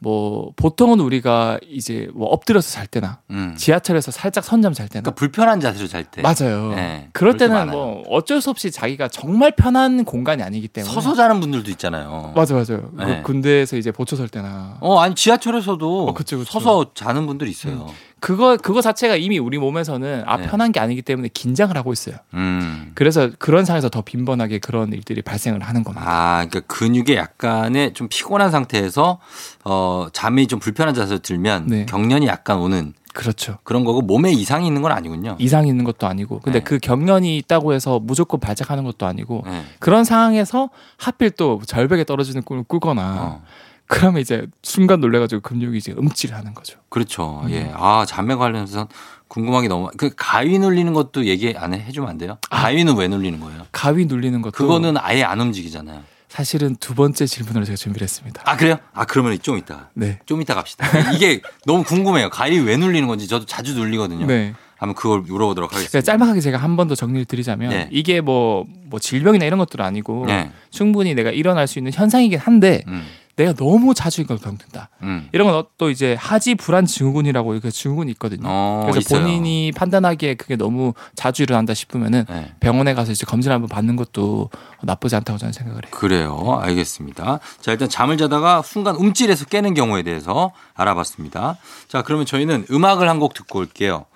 뭐 보통은 우리가 이제 뭐 엎드려서 잘 때나 음. 지하철에서 살짝 선잠 잘 때나 그러니까 불편한 자세로 잘 때. 맞아요. 네, 그럴 때 때는. 뭐 어쩔 수 없이 자기가 정말 편한 공간이 아니기 때문에 서서 자는 분들도 있잖아요. 맞아 맞아요. 네. 그 군대에서 이제 보초 설 때나 어, 아니 지하철에서도 어, 그쵸, 그쵸. 서서 자는 분들이 있어요. 그거 그거 자체가 이미 우리 몸에서는 아 네. 편한 게 아니기 때문에 긴장을 하고 있어요. 음. 그래서 그런 상황에서 더 빈번하게 그런 일들이 발생을 하는 겁니다. 아, 그러니까 근육에 약간의 좀 피곤한 상태에서 어 잠이 좀 불편한 자세로 들면 네. 경련이 약간 오는 그렇죠. 그런 거고 몸에 이상이 있는 건 아니군요. 이상이 있는 것도 아니고 근데 네. 그 경련이 있다고 해서 무조건 발작하는 것도 아니고 네. 그런 상황에서 하필 또 절벽에 떨어지는 꿈을 꾸거나 어. 그러면 이제 순간 놀래가지고 근육이 이제 음질을 하는 거죠. 그렇죠. 음. 예. 아, 잠에 관련해서 궁금한 게 너무 그 가위 눌리는 것도 얘기 안해 주면 안 돼요? 가위는 왜 눌리는 거예요? 가위 눌리는 것도 그거는 아예 안 움직이잖아요. 사실은 두 번째 질문으로 제가 준비를 했습니다. 아, 그래요? 아, 그러면 좀 이따. 네. 좀 이따 갑시다. 이게 너무 궁금해요. 가위 왜 눌리는 건지 저도 자주 눌리거든요. 네. 한번 그걸 물어보도록 그러니까 하겠습니다. 짤막하게 제가 한 번 더 정리를 드리자면 네. 이게 뭐, 뭐 질병이나 이런 것들은 아니고 네. 충분히 내가 일어날 수 있는 현상이긴 한데 음. 내가 너무 자주 이걸 겪는다. 음. 이런 건 또 이제 하지 불안 증후군이라고 그 증후군이 있거든요. 어, 그래서 있어요. 본인이 판단하기에 그게 너무 자주 일어난다 싶으면은 네. 병원에 가서 이제 검진 한번 받는 것도 나쁘지 않다고 저는 생각을 해요. 그래요. 알겠습니다. 자, 일단 잠을 자다가 순간 움찔해서 깨는 경우에 대해서 알아봤습니다. 자, 그러면 저희는 음악을 한 곡 듣고 올게요.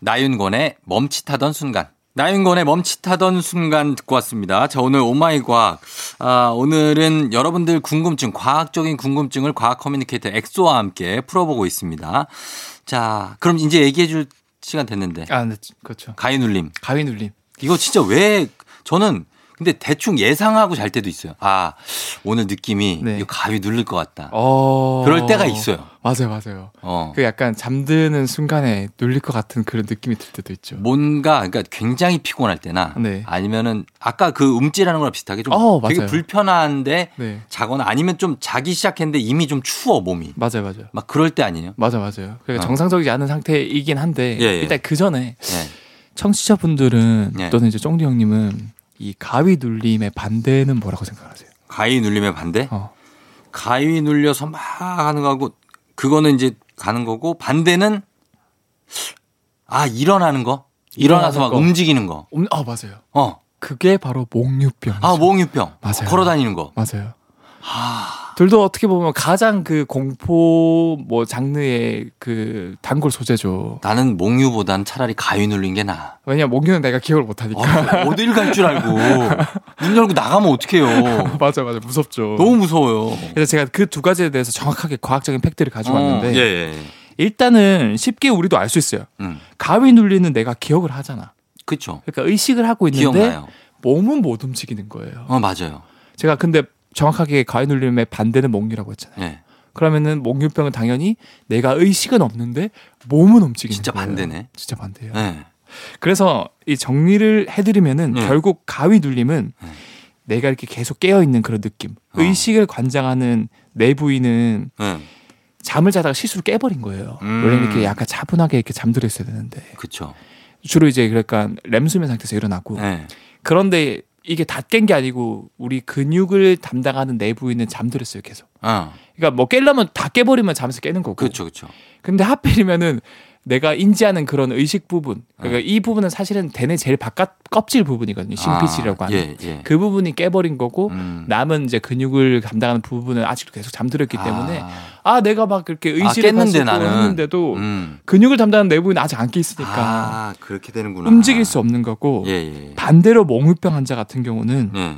나윤권의 멈칫하던 순간. 나윤권의 멈칫하던 순간 듣고 왔습니다. 자, 오늘 오마이 과학. 아, 오늘은 여러분들 궁금증, 과학적인 궁금증을 과학 communicator 엑소와 함께 풀어보고 있습니다. 자, 그럼 이제 얘기해 줄 시간 됐는데. 아, 네, 그렇죠. 가위 눌림. 가위 눌림. 이거 진짜 왜 저는 근데 대충 예상하고 잘 때도 있어요. 아 오늘 느낌이 네. 이거 가위 눌릴 것 같다. 어. 그럴 때가 있어요. 맞아요, 맞아요. 어. 그 약간 잠드는 순간에 눌릴 것 같은 그런 느낌이 들 때도 있죠. 뭔가 그러니까 굉장히 피곤할 때나 네. 아니면은 아까 그 움찔하는 거랑 비슷하게 좀 어, 되게 맞아요. 불편한데 네. 자거나 아니면 좀 자기 시작했는데 이미 좀 추워 몸이 맞아요, 맞아요. 막 그럴 때 아니에요? 맞아, 맞아요. 그러니까 어. 정상적이지 않은 상태이긴 한데 예, 예. 일단 그 전에 네. 청취자분들은 예. 또는 이제 쫑디 형님은 이 가위 눌림의 반대는 뭐라고 생각하세요? 가위 눌림의 반대? 어. 가위 눌려서 막 하는 거하고 그거는 이제 가는 거고 반대는 아 일어나는 거 일어나서 막 거. 움직이는 거. 음, 아 맞아요. 어. 그게 바로 몽유병. 아, 몽유병. 맞아요. 걸어 다니는 거. 맞아요. 아, 둘도 어떻게 보면 가장 그 공포 뭐 장르의 그 단골 소재죠. 나는 몽유보단 차라리 가위 눌린 게 나아. 왜냐 몽유는 내가 기억을 못 하니까. 어, 어딜 갈 줄 알고. 문 열고 나가면 어떡해요. [LAUGHS] 맞아 맞아 무섭죠. 너무 무서워요. 그래서 제가 그 두 가지에 대해서 정확하게 과학적인 팩트를 가지고 왔는데 어, 예, 예. 일단은 쉽게 우리도 알 수 있어요. 음. 가위 눌리는 내가 기억을 하잖아. 그쵸. 그러니까 의식을 하고 있는데 기억나요. 몸은 못 움직이는 거예요. 어, 맞아요. 제가 근데 정확하게 가위 눌림의 반대는 몽유라고 했잖아요. 예. 그러면은 몽유병은 당연히 내가 의식은 없는데 몸은 움직이는 진짜 거예요. 반대네. 진짜 반대예요. 예. 그래서 이 정리를 해드리면은 네. 결국 가위 눌림은 네. 내가 이렇게 계속 깨어 있는 그런 느낌. 어. 의식을 관장하는 내 부위는 예. 잠을 자다가 실수로 깨버린 거예요. 음. 원래 이렇게 약간 차분하게 이렇게 잠들어 있어야 되는데 그쵸. 주로 이제 그러니까 렘 수면 상태에서 일어나고 예. 그런데 이게 다 깬 게 아니고 우리 근육을 담당하는 내 부위는 잠들었어요 계속. 어. 그러니까 뭐 깨려면 다 깨버리면 잠에서 깨는 거고. 그쵸, 그쵸. 근데 하필이면은 내가 인지하는 그런 의식 부분, 그러니까 어. 이 부분은 사실은 대뇌 제일 바깥 껍질 부분이거든요. 심피질이라고 아, 하는. 예, 예. 그 부분이 깨버린 거고 음. 남은 이제 근육을 담당하는 부분은 아직도 계속 잠들었기 때문에 아, 아 내가 막 그렇게 의식을 깼는데 가지고 나는. 했는데도 음. 근육을 담당하는 내부는 아직 안 깨 있으니까 아, 그렇게 되는구나. 움직일 수 없는 거고 예, 예. 반대로 몽유병 환자 같은 경우는 예.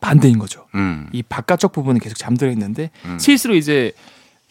반대인 거죠. 음. 이 바깥쪽 부분이 계속 잠들어 있는데 음. 실수로 이제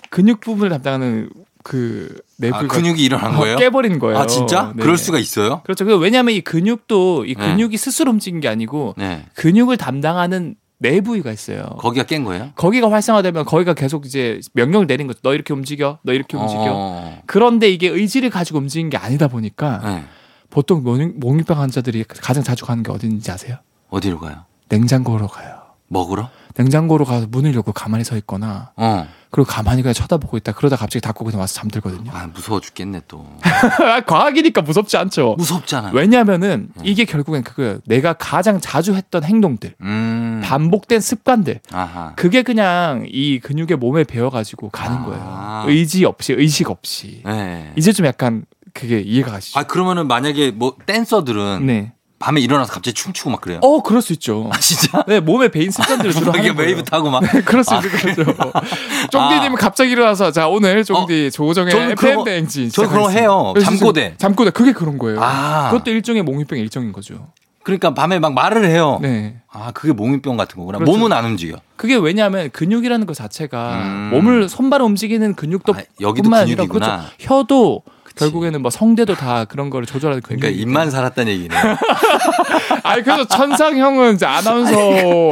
근육 부분을 담당하는 그 내부가 아, 근육이 일어난 거예요? 깨버린 거예요. 아, 진짜? 네. 그럴 수가 있어요? 그렇죠. 그 왜냐하면 이 근육도 이 네. 근육이 스스로 움직인 게 아니고 네. 근육을 담당하는 내부위가 있어요. 거기가 깬 거예요? 거기가 활성화되면 거기가 계속 이제 명령을 내린 거죠. 너 이렇게 움직여, 너 이렇게 움직여. 어. 그런데 이게 의지를 가지고 움직인 게 아니다 보니까 네. 보통 몽- 몽유병 환자들이 가장 자주 가는 게 어딘지 아세요? 어디로 가요? 냉장고로 가요. 먹으러? 냉장고로 가서 문을 열고 가만히 서 있거나 어. 그리고 가만히 그냥 쳐다보고 있다. 그러다 갑자기 닫고 그냥 와서 잠들거든요. 아, 무서워 죽겠네 또. [LAUGHS] 과학이니까 무섭지 않죠. 무섭잖아. 왜냐하면은 이게 결국엔 그거예요. 내가 가장 자주 했던 행동들, 음. 반복된 습관들, 아하. 그게 그냥 이 근육의 몸에 배어가지고 가는 아. 거예요. 의지 없이, 의식 없이. 네. 이제 좀 약간 그게 이해가 가시죠. 아, 그러면은 만약에 뭐 댄서들은 네. 밤에 일어나서 갑자기 춤추고 막 그래요? 어, 그럴 수 있죠. 아, 진짜? 네, 몸에 배인 습관들을 주로 이게 하는. 웨이브 타고 막. 네, 그럴 수 아, 있는 거죠. [LAUGHS] 쫑디님은 갑자기 일어나서 자 오늘 쫑디 조우종의 저는 그런 FM 거- 대행진 저는 그런 거 해요. 시작하겠습니다. 잠꼬대. 잠꼬대 그게 그런 거예요. 아. 그것도 일종의 몽유병 일종인 거죠. 그러니까 밤에 막 말을 해요. 네. 아, 그게 몽유병 같은 거구나. 그렇죠. 몸은 안 움직여. 그게 왜냐하면 근육이라는 것 자체가 음. 몸을 손발 움직이는 근육도 아, 여기도 뿐만 아니라 근육이구나. 그렇죠. 혀도 결국에는 뭐 성대도 다 그런 거를 조절하는 그러니까 입만 살았다는 얘기네. [LAUGHS] 아니 그래서 천상형은 이제 아나운서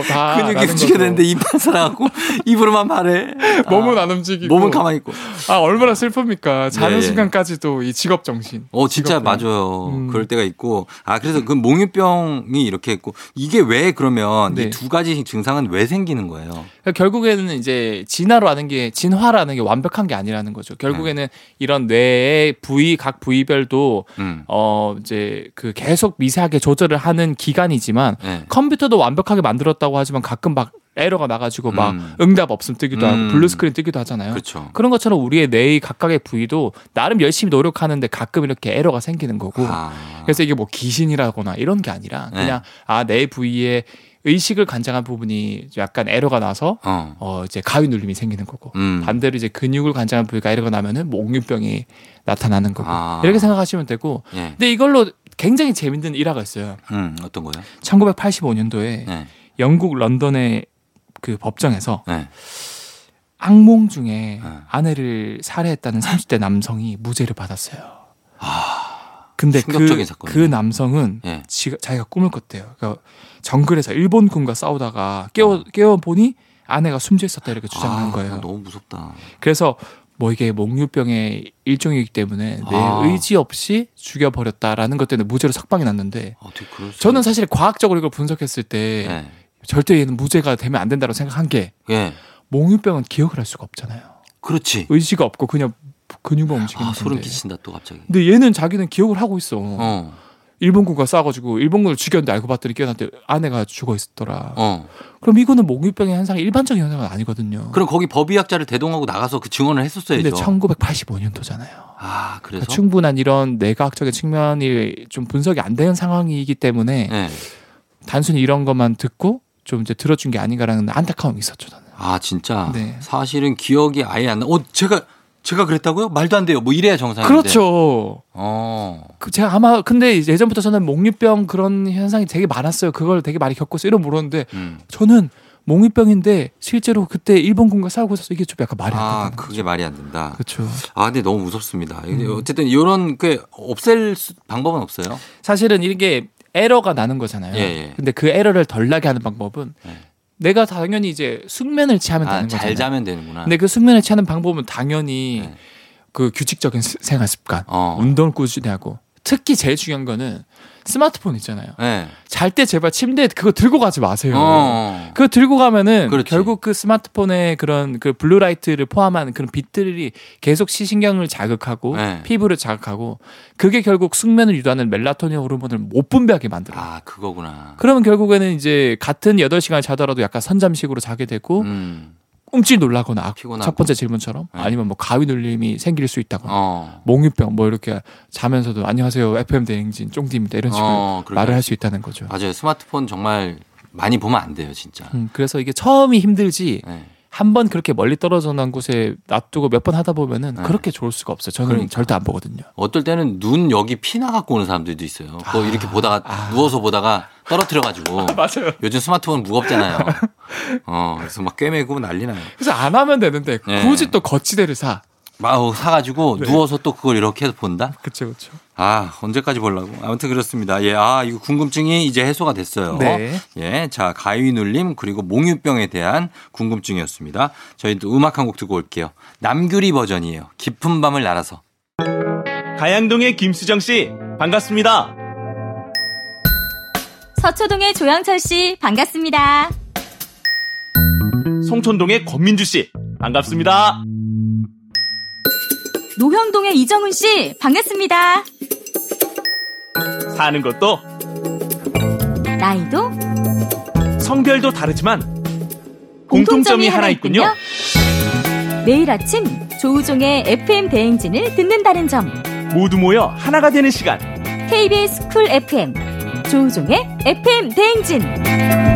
다 근육이 거죠. 되는데 입만 살아갖고 입으로만 말해. [LAUGHS] 몸은 아, 안 움직이고 몸은 가만히 있고. 아 얼마나 슬픕니까 자는 예, 예. 순간까지도 이 직업 정신 어, 진짜 직업병. 맞아요. 음. 그럴 때가 있고. 아, 그래서 그 몽유병이 이렇게 있고. 이게 왜 그러면 네. 이두 가지 증상은 왜 생기는 거예요? 그러니까 결국에는 이제 진화라는 게 진화라는 게 완벽한 게 아니라는 거죠. 결국에는 이런 뇌의 부위 각 부위별도 음. 어 이제 그 계속 미세하게 조절을 하는 기간이지만 네. 컴퓨터도 완벽하게 만들었다고 하지만 가끔 막 에러가 나가지고 막 음. 응답 없음 뜨기도 음. 하고 blue screen 뜨기도 하잖아요. 그렇죠. 그런 것처럼 우리의 뇌의 각각의 부위도 나름 열심히 노력하는데 가끔 이렇게 에러가 생기는 거고 아. 그래서 이게 뭐 귀신이라거나 이런 게 아니라 네. 그냥 아 뇌 부위에 의식을 관장한 부분이 약간 에러가 나서 어. 어 이제 가위 눌림이 생기는 거고 음. 반대로 이제 근육을 관장한 부위가 에러가 나면은 뭐 몽유병이 나타나는 거고 아. 이렇게 생각하시면 되고 예. 근데 이걸로 굉장히 재밌는 일화가 있어요. 음, 어떤 거요? 1985년도에 네. 영국 런던의 그 법정에서 네. 악몽 중에 네. 아내를 살해했다는 30대 남성이 무죄를 받았어요. 근데 그, 아, 충격적인 사건이네. 그 남성은 예. 지가, 자기가 꿈을 꿨대요. 그러니까 정글에서 일본군과 싸우다가 깨워, 깨워 보니 아내가 숨져 있었다 이렇게 주장한 아, 거예요. 너무 무섭다. 그래서 뭐 이게 몽유병의 일종이기 때문에 내 아. 의지 없이 죽여버렸다라는 것 때문에 무죄로 석방이 났는데 수 저는 사실 과학적으로 이걸 분석했을 때 예. 절대 얘는 무죄가 되면 안 된다고 생각한 게 예. 몽유병은 기억을 할 수가 없잖아요. 그렇지. 의지가 없고 그냥 근육만 움직이는 아, 소름. 끼친다 또 갑자기. 근데 얘는 자기는 기억을 하고 있어. 어. 일본군과 싸가지고 일본군을 죽였는데 알고 봤더니 깨어났는데 아내가 죽어 있었더라. 어. 그럼 이거는 몽유병의 현상이 일반적인 현상은 아니거든요. 그럼 거기 법의학자를 대동하고 나가서 그 증언을 했었어야죠. 근데 1985년도잖아요. 아, 그래서 그러니까 충분한 이런 내과학적인 측면이 좀 분석이 안 되는 상황이기 때문에 예. 단순히 이런 것만 듣고 좀 이제 들어준 게 아닌가라는 안타까움이 있었죠. 저는. 아, 진짜. 네. 사실은 기억이 아예 안 나. 어, 제가 제가 그랬다고요? 말도 안 돼요. 뭐 이래야 정상인데. 그렇죠. 어. 그 제가 아마 근데 예전부터 저는 몽유병 그런 현상이 되게 많았어요. 그걸 되게 많이 겪었어요. 이런 물었는데 음. 저는 몽유병인데 실제로 그때 일본군과 싸우고 있어서 이게 좀 약간 말이 안 아, 된다는 그게 말이 안 된다. 그렇죠. 아, 근데 너무 무섭습니다. 음. 어쨌든 이런 그 없앨 수- 방법은 없어요. 사실은 이게 에러가 나는 거잖아요. 예, 예. 근데 그 에러를 덜 나게 하는 방법은 예. 내가 당연히 이제 숙면을 취하면 아, 되는 잘 거잖아요. 자면 되는구나. 근데 그 숙면을 취하는 방법은 당연히 네. 그 규칙적인 스- 생활 습관, 어. 운동을 꾸준히 하고 특히 제일 중요한 거는 스마트폰 있잖아요. 네. 잘때 제발 침대에 그거 들고 가지 마세요. 어. 그거 들고 가면은 그렇지. 결국 그 스마트폰의 그런 그 blue light를 포함한 그런 빛들이 계속 시신경을 자극하고 네. 피부를 자극하고 그게 결국 숙면을 유도하는 멜라토닌 호르몬을 못 분비하게 만들어요. 아, 그거구나. 그러면 결국에는 이제 같은 8시간을 자더라도 약간 선잠식으로 자게 되고 음. 움찔 놀라거나 아, 피곤하고. 첫 번째 질문처럼 네. 아니면 뭐 가위 눌림이 생길 수 있다거나 어. 몽유병 뭐 이렇게 자면서도 안녕하세요 FM 대행진 쫑디입니다 이런 식으로 어. 말을 할 수 있다는 거죠. 맞아요. 스마트폰 정말 많이 보면 안 돼요, 진짜. 음, 그래서 이게 처음이 힘들지 네. 한 번 그렇게 멀리 떨어져 난 곳에 놔두고 몇 번 하다 보면은 네. 그렇게 좋을 수가 없어요. 저는 그러니까. 절대 안 보거든요. 어떨 때는 눈 여기 피 나 갖고 오는 사람들도 있어요. 그거 이렇게 보다가 아. 누워서 보다가 떨어뜨려 가지고 [LAUGHS] 맞아요. 요즘 스마트폰 무겁잖아요. 어, 그래서 막 꿰매고 난리 나요. 그래서 안 하면 되는데 네. 굳이 또 거치대를 사. 막 사가지고 네. 누워서 또 그걸 이렇게 해서 본다? 그렇죠, 그렇죠. 아, 언제까지 보려고? 아무튼 그렇습니다. 예, 아, 이거 궁금증이 이제 해소가 됐어요. 네. 예, 자, 가위 눌림, 그리고 몽유병에 대한 궁금증이었습니다. 저희 또 음악 한 곡 듣고 올게요. 남규리 버전이에요. 깊은 밤을 날아서. 가양동의 김수정 씨 반갑습니다. 서초동의 조영철 씨 반갑습니다. 송촌동의 권민주 씨 반갑습니다. 노형동의 이정훈 씨 반갑습니다. 사는 것도 나이도 성별도 다르지만 공통점이 하나 있군요. 매일 아침 조우종의 FM 대행진을 듣는다는 점. 모두 모여 하나가 되는 시간. KBS 쿨 FM 조우종의 FM 대행진.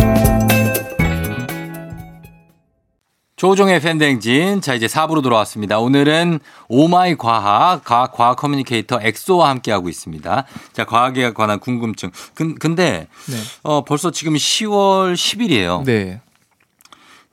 조우종의 FM댕진. 자, 이제 4부로 돌아왔습니다. 오늘은 오마이 과학, 과학, 과학 communicator 엑소와 함께하고 있습니다. 자, 과학에 관한 궁금증. 근, 근데, 네. 어, 벌써 지금 10월 10일이에요. 네.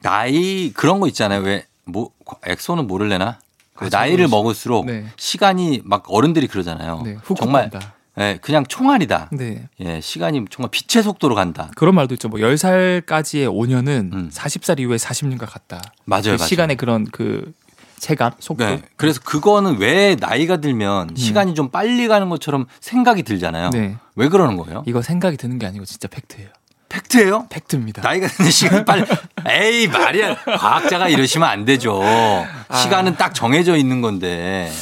나이, 그런 거 있잖아요. 왜, 뭐, 엑소는 모를래나? 그 아, 나이를 저도 먹을수록 네. 시간이 막 어른들이 그러잖아요. 네, 정말 간다. 예, 그냥 총알이다. 네. 예, 시간이 정말 빛의 속도로 간다. 그런 말도 있죠. 뭐 10살까지의 5년은 음. 40살 이후에 40년과 같다. 맞아요, 그 맞아요. 시간의 그런 그 체감, 속도. 네. 그래서 그거는 왜 나이가 들면 시간이 좀 빨리 가는 것처럼 생각이 들잖아요. 네. 왜 그러는 거예요? 이거 생각이 드는 게 아니고 진짜 fact예요. fact예요? fact입니다. 나이가 드는 시간이 빨리 에이 말이야 과학자가 이러시면 안 되죠. 아. 시간은 딱 정해져 있는 건데.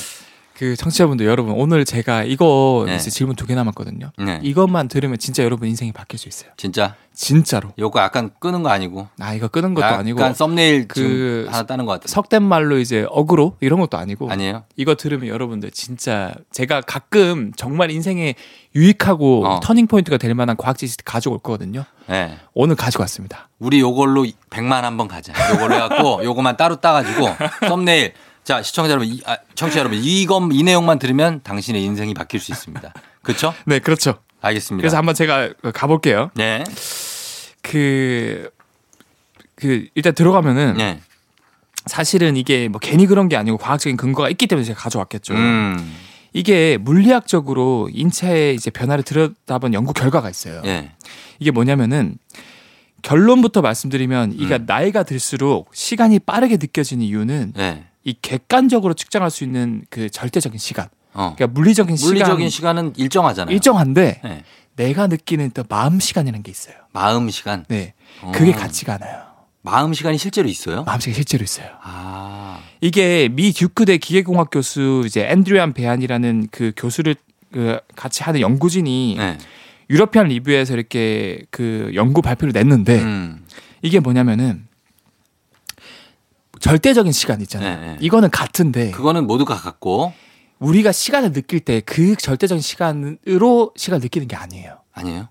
그 청취자분들 여러분 오늘 제가 이거 네. 이제 질문 두 개 남았거든요. 네. 이것만 들으면 진짜 여러분 인생이 바뀔 수 있어요. 진짜 진짜로. 요거 약간 끄는 거 아니고 아 이거 끄는 것도 약간 아니고 썸네일 그그 하나 따는 것 같아요. 속된 말로 이제 어그로 이런 것도 아니고 아니에요? 이거 들으면 여러분들 진짜 제가 가끔 정말 인생에 유익하고 어. 터닝 포인트가 될 만한 과학 지식 가져올 거거든요. 네. 오늘 가지고 왔습니다. 우리 요걸로 100만 한번 가자. 요걸로 해갖고 [LAUGHS] 요거만 따로 따가지고 썸네일. 자 시청자 여러분, 이, 아, 청취자 여러분 이거 이 내용만 들으면 당신의 인생이 바뀔 수 있습니다. 그렇죠? 네, 그렇죠. 알겠습니다. 그래서 한번 제가 가볼게요. 네. 그, 그, 일단 들어가면은 네. 사실은 이게 뭐 괜히 그런 게 아니고 과학적인 근거가 있기 때문에 제가 가져왔겠죠. 음. 이게 물리학적으로 인체의 이제 변화를 들여다본 연구 결과가 있어요. 예. 이게 뭐냐면은 결론부터 말씀드리면 이가 음. 나이가 들수록 시간이 빠르게 느껴지는 이유는 예. 이 객관적으로 측정할 수 있는 그 절대적인 시간. 어. 그러니까 물리적인, 물리적인 시간 시간은 일정하잖아요. 일정한데 네. 내가 느끼는 또 마음 시간이라는 게 있어요. 마음 시간. 네. 어. 그게 같지가 않아요. 마음 시간이 실제로 있어요? 마음 시간이 실제로 있어요. 아. 이게 미 듀크대 기계공학 교수 이제 앤드류안 베안이라는 그 교수를 그 같이 하는 연구진이 네. 유러피안 리뷰에서 이렇게 그 연구 발표를 냈는데 음. 이게 뭐냐면은 절대적인 시간 있잖아요. 네, 네. 이거는 같은데 그거는 모두가 같고 우리가 시간을 느낄 때 그 절대적인 시간으로 시간을 느끼는 게 아니에요. 아니에요?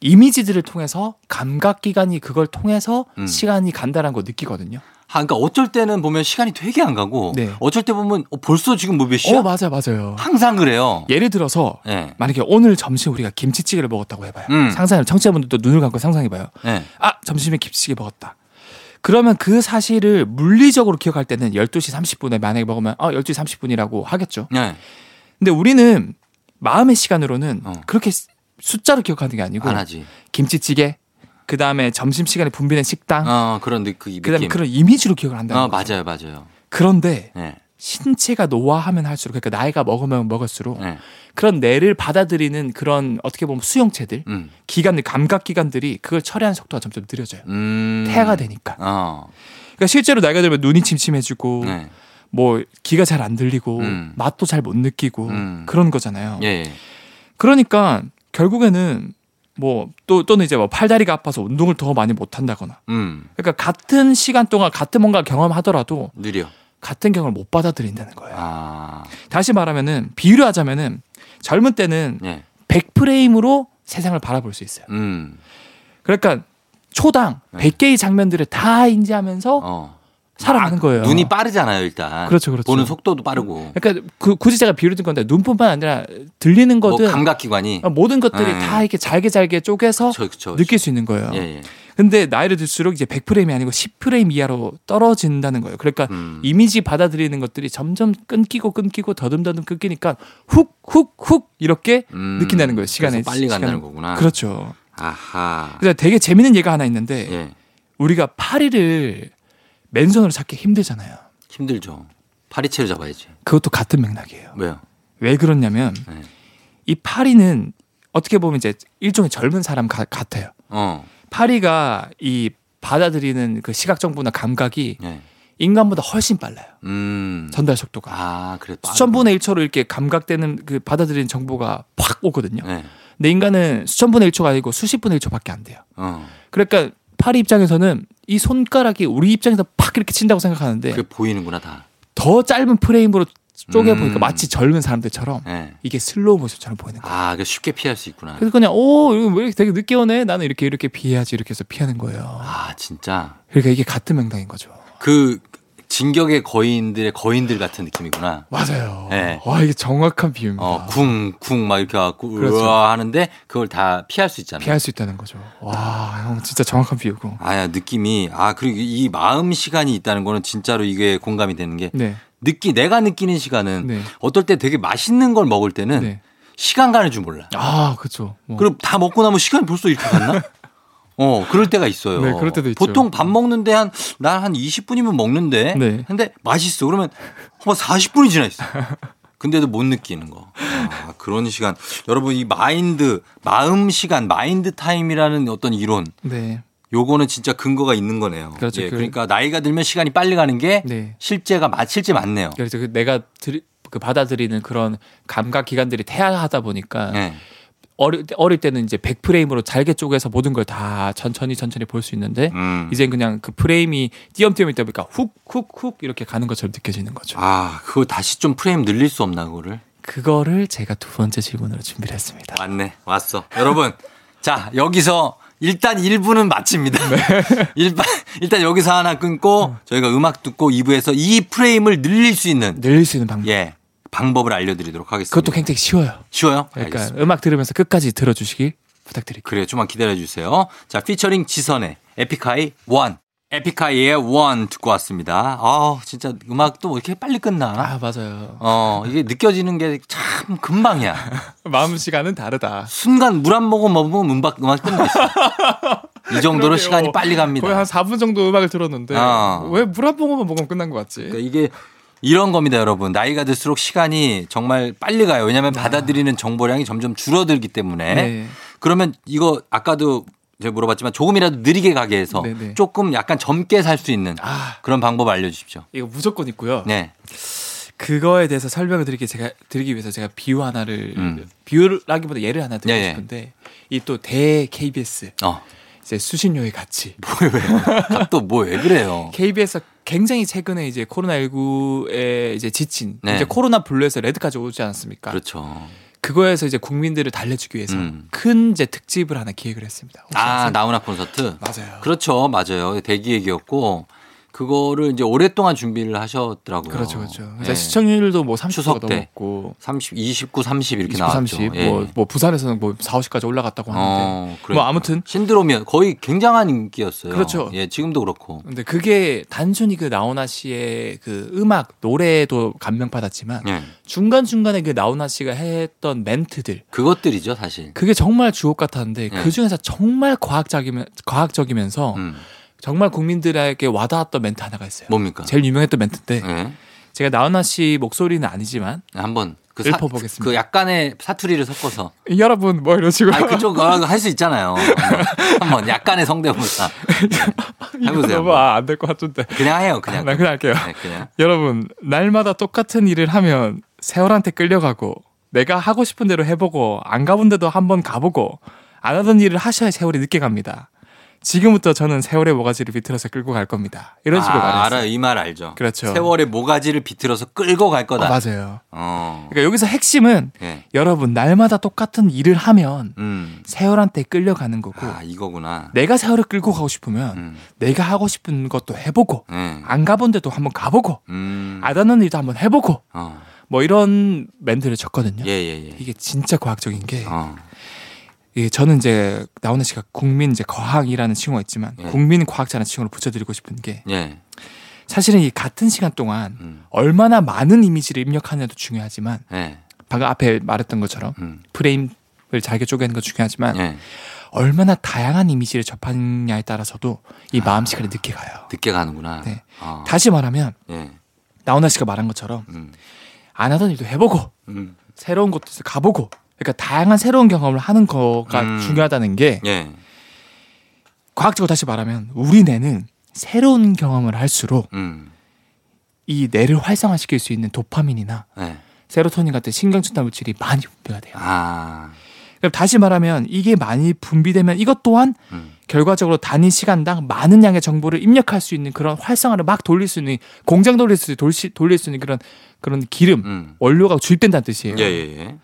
이미지들을 통해서 감각 기관이 그걸 통해서 음. 시간이 간다는 걸 느끼거든요. 아, 그러니까 어쩔 때는 보면 시간이 되게 안 가고 네. 어쩔 때 보면 어, 벌써 지금 뭐 몇 시야? 어 맞아 맞아요. 항상 그래요. 예를 들어서 예. 만약에 오늘 점심 우리가 김치찌개를 먹었다고 해봐요. 음. 상상을 청취자분들도 눈을 감고 상상해봐요. 예. 아 점심에 김치찌개 먹었다. 그러면 그 사실을 물리적으로 기억할 때는 12시 30분에 만약에 먹으면 어 12시 30분이라고 하겠죠. 예. 근데 우리는 마음의 시간으로는 어. 그렇게 수- 숫자로 기억하는 게 아니고 안 하지. 김치찌개 그 다음에 점심 시간에 분비된 식당 어, 그런 느- 그 느낌. 그 다음에 그런 이미지로 기억을 한다는 어, 거죠. 맞아요. 맞아요. 그런데 예. 신체가 노화하면 할수록 그러니까 나이가 먹으면 먹을수록 예. 그런 뇌를 받아들이는 그런 어떻게 보면 수용체들 음. 기관들 감각 기관들이 그걸 처리하는 속도가 점점 느려져요. 음. 폐가 되니까. 어. 그러니까 실제로 나이가 들면 눈이 침침해지고 네. 뭐 귀가 잘 안 들리고 음. 맛도 잘 못 느끼고 음. 그런 거잖아요. 예. 예. 그러니까 결국에는 뭐또 또는 이제 뭐 팔다리가 아파서 운동을 더 많이 못 한다거나. 음. 그러니까 같은 시간 동안 같은 뭔가 경험하더라도 느려. 같은 경험을 못 받아들인다는 거예요. 아. 다시 말하면은 비유를 하자면은 젊은 때는 예. 100프레임으로 세상을 바라볼 수 있어요. 음. 그러니까 초당 네. 100개의 장면들을 다 인지하면서 어. 살아가는 거예요. 눈이 빠르잖아요, 일단. 그렇죠, 그렇죠. 보는 속도도 빠르고. 그러니까 그 굳이 제가 비유를 든 건데 눈뿐만 아니라 들리는 뭐 거든 감각 기관이 어, 모든 것들이 네. 다 이렇게 잘게 잘게 쪼개서 그쵸, 그쵸, 느낄 수 있는 거예요. 예, 예. 근데 나이를 들수록 이제 100프레임이 아니고 10프레임 이하로 떨어진다는 거예요. 그러니까 음. 이미지 받아들이는 것들이 점점 끊기고 끊기고 더듬더듬 끊기니까 훅 훅 훅 이렇게 음. 느낀다는 거예요. 시간에 빨리 간다는 시간을. 거구나. 그렇죠. 아하. 그래서 되게 재밌는 예가 하나 있는데 예. 우리가 파리를 맨손으로 잡기 힘들잖아요. 힘들죠. 파리채로 잡아야지. 그것도 같은 맥락이에요. 왜요? 왜 그러냐면 네. 이 파리는 어떻게 보면 이제 일종의 젊은 사람 가- 같아요. 어. 파리가 이 받아들이는 그 시각 정보나 감각이 예. 인간보다 훨씬 빨라요. 음. 전달 속도가. 아, 그래. 수천 분의 1초로 이렇게 감각되는 그 받아들이는 정보가 팍 오거든요. 네. 근데 인간은 수천 분의 1초가 아니고 수십 분의 1초밖에 안 돼요. 어. 그러니까 파리 입장에서는 이 손가락이 우리 입장에서 팍 이렇게 친다고 생각하는데 그게 보이는구나 다. 더 짧은 프레임으로 쪼개 음. 보니까 마치 젊은 사람들처럼 예. 이게 슬로우 모션처럼 보이는 거예요. 아, 그 쉽게 피할 수 있구나. 그래서 그냥 오 이거 왜 이렇게 되게 늦게 오네 나는 이렇게 이렇게 피해야지 이렇게 해서 피하는 거예요. 아, 진짜. 그러니까 이게 같은 맥락인 거죠. 그 진격의 거인들의 거인들 같은 느낌이구나. 맞아요. 네. 와 이게 정확한 비유입니다. 어, 쿵, 쿵, 막 이렇게 하고, 그렇죠. 으아 하는데, 그걸 다 피할 수 있잖아요. 피할 수 있다는 거죠. 와, 형 진짜 정확한 비유고. 아, 야, 느낌이, 아, 그리고 이 마음 시간이 있다는 거는 진짜로 이게 공감이 되는 게, 네. 느끼 내가 느끼는 시간은 네. 어떨 때 되게 맛있는 걸 먹을 때는 네. 시간 가는 줄 몰라. 아, 그렇죠. 뭐. 그럼 다 먹고 나면 시간이 벌써 이렇게 갔나? [LAUGHS] 어, 그럴 때가 있어요. 네, 그럴 때도 있죠. 보통 밥 먹는데 한, 난한 20분이면 먹는데. 네. 근데 맛있어. 그러면 한 40분이 지나 있어. [LAUGHS] 근데도 못 느끼는 거. 아, 그런 시간. 여러분, 이 마인드, 마음 시간, 마인드 타임이라는 어떤 이론. 네. 요거는 진짜 근거가 있는 거네요. 그렇죠. 예, 그- 그러니까 나이가 들면 시간이 빨리 가는 게 네. 실제가, 맞- 실제 맞네요. 그래서 그 내가 들, 그 받아들이는 그런 감각 기관들이 태아하다 보니까 예. 어릴, 때- 어릴 때는 이제 100프레임으로 잘게 쪼개서 모든 걸 다 천천히 천천히 볼 수 있는데 음. 이젠 그냥 그 프레임이 띄엄띄엄 있다 보니까 훅 훅 훅 이렇게 가는 것처럼 느껴지는 거죠. 아, 그거 다시 좀 프레임 늘릴 수 없나, 그거를? 그거를 제가 두 번째 질문으로 준비를 했습니다. 왔네. 왔어. 여러분. [LAUGHS] 자, 여기서 일단 1부는 마칩니다. [LAUGHS] 일단, 일단 여기서 하나 끊고 저희가 음악 듣고 2부에서 이 프레임을 늘릴 수 있는 늘릴 수 있는 방법. 예. 방법을 알려드리도록 하겠습니다. 그것도 굉장히 쉬워요. 쉬워요? 그러니까 알겠습니다. 음악 들으면서 끝까지 들어주시길 부탁드릴게요. 그래요. 좀만 기다려주세요. 자, 피처링 지선의 에픽하이 원. 에픽하이의 원 듣고 왔습니다. 아 진짜 음악도 뭐 이렇게 빨리 끝나. 아 맞아요. 어, 이게 느껴지는 게 참 금방이야. [LAUGHS] 마음 시간은 다르다. 순간 물 한 모금 먹으면 음악, 음악 끝나 있어. [LAUGHS] 이 정도로 그러게요. 시간이 빨리 갑니다. 거의 한 4분 정도 음악을 들었는데 어. 왜물 한 모금만 먹으면 끝난 것 같지? 그러니까 이게 이런 겁니다, 여러분. 나이가 들수록 시간이 정말 빨리 가요. 왜냐하면 받아들이는 정보량이 점점 줄어들기 때문에. 아. 네. 그러면 이거 아까도 제가 물어봤지만 조금이라도 느리게 가게 해서 네네. 조금 약간 젊게 살 수 있는 아 그런 방법 알려주십시오. 이거 무조건 있고요. 네. 그거에 대해서 설명을 드리기 제가 드리기 위해서 제가 비유 하나를 음. 비유라기보다 예를 하나 드리고 예, 예. 싶은데 이 또 대 KBS 어. 이제 수신료의 가치. [LAUGHS] 또뭐 왜 그래요? KBS 굉장히 최근에 이제 코로나19에 이제 지친 네. 이제 코로나 블루에서 레드까지 오지 않았습니까? 그렇죠. 그거에서 이제 국민들을 달래주기 위해서 음. 큰 이제 특집을 하나 기획을 했습니다. 아, 아세요? 나훈아 콘서트? 맞아요. 그렇죠. 맞아요. 대기획이었고 그거를 이제 오랫동안 준비를 하셨더라고요. 그렇죠, 그렇죠. 예. 그래서 시청률도 뭐 30%가 추석 때. 넘었고 30, 29, 30 이렇게 29, 나왔죠. 30, 예. 뭐, 뭐 부산에서는 뭐 4, 50까지 올라갔다고 하는데 어, 그래. 뭐 아무튼 신드롬이 거의 굉장한 인기였어요. 그렇죠. 예, 지금도 그렇고. 근데 그게 단순히 그 나훈아 씨의 그 음악 노래도 감명 받았지만 예. 중간 중간에 그 나훈아 씨가 했던 멘트들 그것들이죠, 사실. 그게 정말 주옥 같았는데 네. 그 중에서 정말 과학적이면 과학적이면서 음. 정말 국민들에게 와닿았던 멘트 하나가 있어요. 뭡니까? 제일 유명했던 멘트인데 예. 제가 나훈아 씨 목소리는 아니지만 한번 그, 읊어보겠습니다. 그 약간의 사투리를 섞어서. 여러분 뭐 이러시고 아, 그쪽 할 수 있잖아요. 한번. 약간의 성대모사. [LAUGHS] 네. 해보세요. 너무 아, 안될 것 같은데 그냥 해요, 그냥. 나 그냥 할게요. 네, 그냥. 여러분 날마다 똑같은 일을 하면 세월한테 끌려가고 내가 하고 싶은 대로 해보고 안 가본 데도 한번 가보고 안 하던 일을 하셔야 세월이 늦게 갑니다. 지금부터 저는 세월의 모가지를 비틀어서 끌고 갈 겁니다. 이런 식으로 아, 말했어요. 알아요. 이말 알죠. 그렇죠. 세월의 모가지를 비틀어서 끌고 갈 어, 거다. 맞아요. 어. 그러니까 여기서 핵심은 예. 여러분 날마다 똑같은 일을 하면 음. 세월한테 끌려가는 거고 아, 이거구나. 내가 세월을 끌고 가고 싶으면 음. 내가 하고 싶은 것도 해보고 예. 안 가본 데도 한번 가보고 음. 안 하는 일도 한번 해보고 어. 뭐 이런 멘트를 쳤거든요. 예, 예, 예. 이게 진짜 과학적인 게 어. 이게 저는 이제 나훈아 씨가 국민 이제 거항이라는 칭호가 있지만 예. 국민 과학자라는 칭호를 붙여드리고 싶은 게 예. 사실은 이 같은 시간 동안 음. 얼마나 많은 이미지를 입력하느냐도 중요하지만 예. 방금 앞에 말했던 것처럼 음. 프레임을 잘게 쪼개는 거 중요하지만 예. 얼마나 다양한 이미지를 접하느냐에 따라서도 이 마음 시간이 늦게 가요. 늦게 가는구나. 네. 어. 다시 말하면 예. 나훈아 씨가 말한 것처럼 음. 안 하던 일도 해보고 음. 새로운 곳에서 가보고 그러니까 다양한 새로운 경험을 하는 거가 음. 중요하다는 게 예. 과학적으로 다시 말하면 우리 뇌는 새로운 경험을 할수록 음. 이 뇌를 활성화시킬 수 있는 도파민이나 예. 세로토닌 같은 신경전달 물질이 많이 분비가 돼요. 아. 그럼 다시 말하면 이게 많이 분비되면 이것 또한 음. 결과적으로 단위 시간당 많은 양의 정보를 입력할 수 있는 그런 활성화를 막 돌릴 수 있는 공장 돌릴 수 돌, 돌릴 수 있는 그런 그런 기름 음. 원료가 주입된다는 뜻이에요. 예, 예, 예.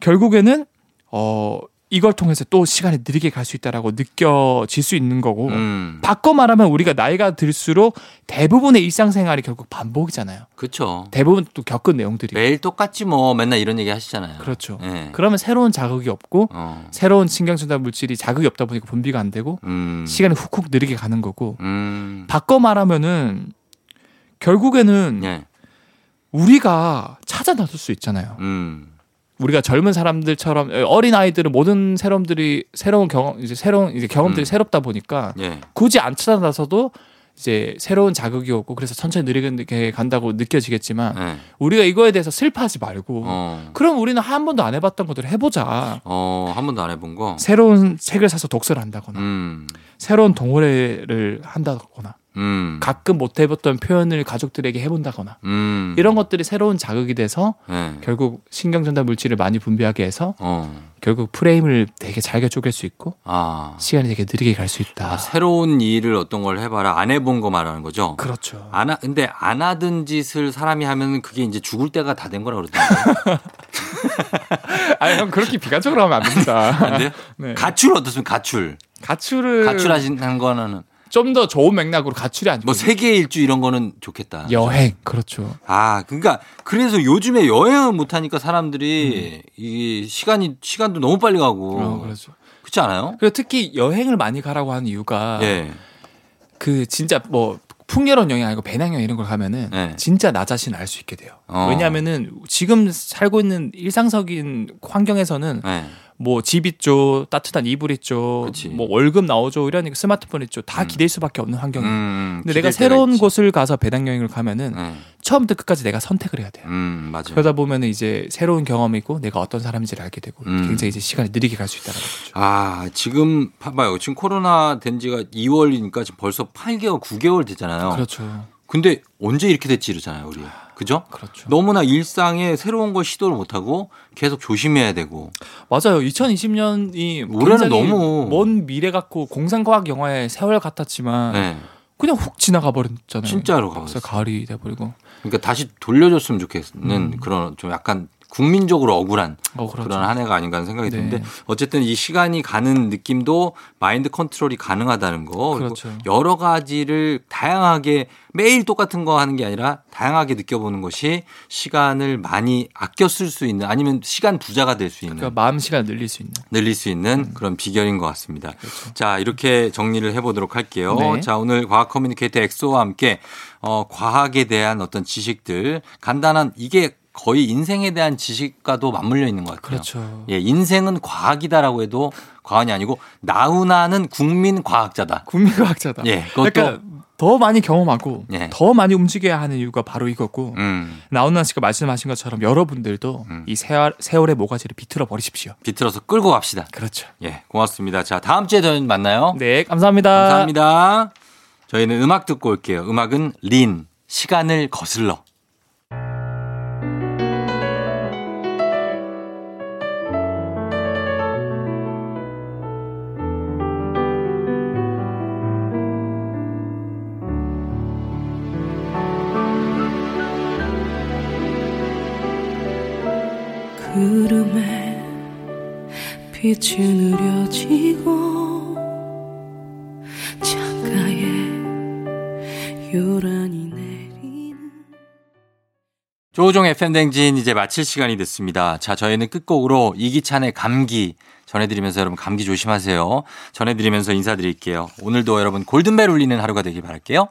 결국에는 어 이걸 통해서 또 시간이 느리게 갈 수 있다라고 느껴질 수 있는 거고 음. 바꿔 말하면 우리가 나이가 들수록 대부분의 일상생활이 결국 반복이잖아요. 그렇죠. 대부분 또 겪은 내용들이 매일 똑같지 뭐 맨날 이런 얘기 하시잖아요. 그렇죠. 예. 그러면 새로운 자극이 없고 어. 새로운 신경전달 물질이 자극이 없다 보니까 분비가 안 되고 음. 시간이 훅훅 느리게 가는 거고 음. 바꿔 말하면은 결국에는 예. 우리가 찾아 나설 수 있잖아요. 음. 우리가 젊은 사람들처럼 어린 아이들은 모든 새로움들이 새로운 경험 이제 새로운 이제 경험들이 음. 새롭다 보니까 예. 굳이 안 찾아 나서도 이제 새로운 자극이 오고 그래서 천천히 느리게 간다고 느껴지겠지만 예. 우리가 이거에 대해서 슬퍼하지 말고 어. 그럼 우리는 한 번도 안 해봤던 것들을 해보자. 어, 한 번도 안 해본 거. 새로운 책을 사서 독서를 한다거나 음. 새로운 동호회를 한다거나 음. 가끔 못 해봤던 표현을 가족들에게 해본다거나 음. 이런 것들이 새로운 자극이 돼서 예. 결국 신경전달 물질을 많이 분비하게 해서 어. 결국 프레임을 되게 잘게 쪼갤 수 있고 아. 시간이 되게 느리게 갈 수 있다. 아, 새로운 일을 어떤 걸 해봐라. 안 해본 거 말하는 거죠. 그렇죠. 안 하, 근데 안 하던 짓을 사람이 하면 그게 이제 죽을 때가 다 된 거라 그러던데. [LAUGHS] 아니 형 그렇게 비관적으로 하면 안 됩니다. 안 돼요? [LAUGHS] 네. 가출 어떻습니까? 가출. 가출을 가출하신 거는 좀 더 좋은 맥락으로 가출이 아니고 뭐 세계 일주 이런 거는 좋겠다. 여행 그렇죠. 아, 그러니까 그래서 요즘에 여행을 못 하니까 사람들이 이 시간이 시간도 너무 빨리 가고. 음. 어, 그렇죠. 그렇지 않아요? 그리고 특히 여행을 많이 가라고 하는 이유가 예. 그 진짜 뭐 풍요로운 여행 아니고 배낭여행 이런 걸 가면은 네. 진짜 나 자신 알수 있게 돼요. 어. 왜냐하면은 지금 살고 있는 일상적인 환경에서는 네. 뭐 집 있죠, 따뜻한 이불 있죠, 그치. 뭐 월급 나오죠, 이러니까 스마트폰 있죠, 다 음. 기댈 수밖에 없는 환경이에요. 음, 근데 내가 새로운 있지. 곳을 가서 배낭 여행을 가면은 네. 처음부터 끝까지 내가 선택을 해야 돼요. 음, 맞아요. 그러다 보면은 이제 새로운 경험이고 내가 어떤 사람인지를 알게 되고 음. 굉장히 이제 시간이 느리게 갈 수 있다는 거죠. 아, 지금 봐봐요. 지금 코로나 된 지가 2월이니까 지금 벌써 8개월, 9개월 됐잖아요. 그렇죠. 근데 언제 이렇게 됐지 이러잖아요, 우리. 그죠? 그렇죠. 너무나 일상에 새로운 걸 시도를 못 하고 계속 조심해야 되고. 맞아요. 2020년이 올해는 너무- 먼 미래 같고 공상과학 영화의 세월 같았지만 네. 그냥 훅 지나가 버렸잖아요. 진짜로 벌써 가버렸어요. 가을이 돼 버리고. 그러니까 다시 돌려줬으면 좋겠는 그런 좀 약간 국민적으로 억울한 음. 어, 그렇죠. 그런 한 해가 아닌가 하는 생각이 네. 드는데 어쨌든 이 시간이 가는 느낌도 마인드 컨트롤이 가능하다는 거 그리고 그렇죠. 여러 가지를 다양하게 매일 똑같은 거 하는 게 아니라 다양하게 느껴보는 것이 시간을 많이 아껴 쓸 수 있는 아니면 시간 부자가 될 수 있는 그러니까 마음 시간 을 늘릴 수 있는. 늘릴 수 있는 그런 비결인 것 같습니다. 그렇죠. 자, 이렇게 정리를 해보도록 할게요. 네. 자, 오늘 과학 커뮤니케이터 엑소와 함께 어, 과학에 대한 어떤 지식들, 간단한 이게 거의 인생에 대한 지식과도 맞물려 있는 것 같아요. 그렇죠. 예, 인생은 과학이다라고 해도 과언이 아니고 나훈아는 국민 과학자다. 국민 과학자다. 예, 그것도 그러니까 더 많이 경험하고 예. 더 많이 움직여야 하는 이유가 바로 이거고 음, 나훈아 씨가 말씀하신 것처럼 여러분들도 음. 이 세월, 세월의 모가지를 비틀어 버리십시오. 비틀어서 끌고 갑시다. 그렇죠. 예, 고맙습니다. 자, 다음 주에 저희 만나요. 네, 감사합니다. 감사합니다. 저희는 음악 듣고 올게요. 음악은 린, 시간을 거슬러. 빛이 느려지고 창가에 요란히 내리는 조종 FM 댕진 이제 마칠 시간이 됐습니다. 자, 저희는 끝곡으로 이기찬의 감기 전해드리면서 여러분 감기 조심하세요. 전해드리면서 인사드릴게요. 오늘도 여러분 골든벨 울리는 하루가 되길 바랄게요.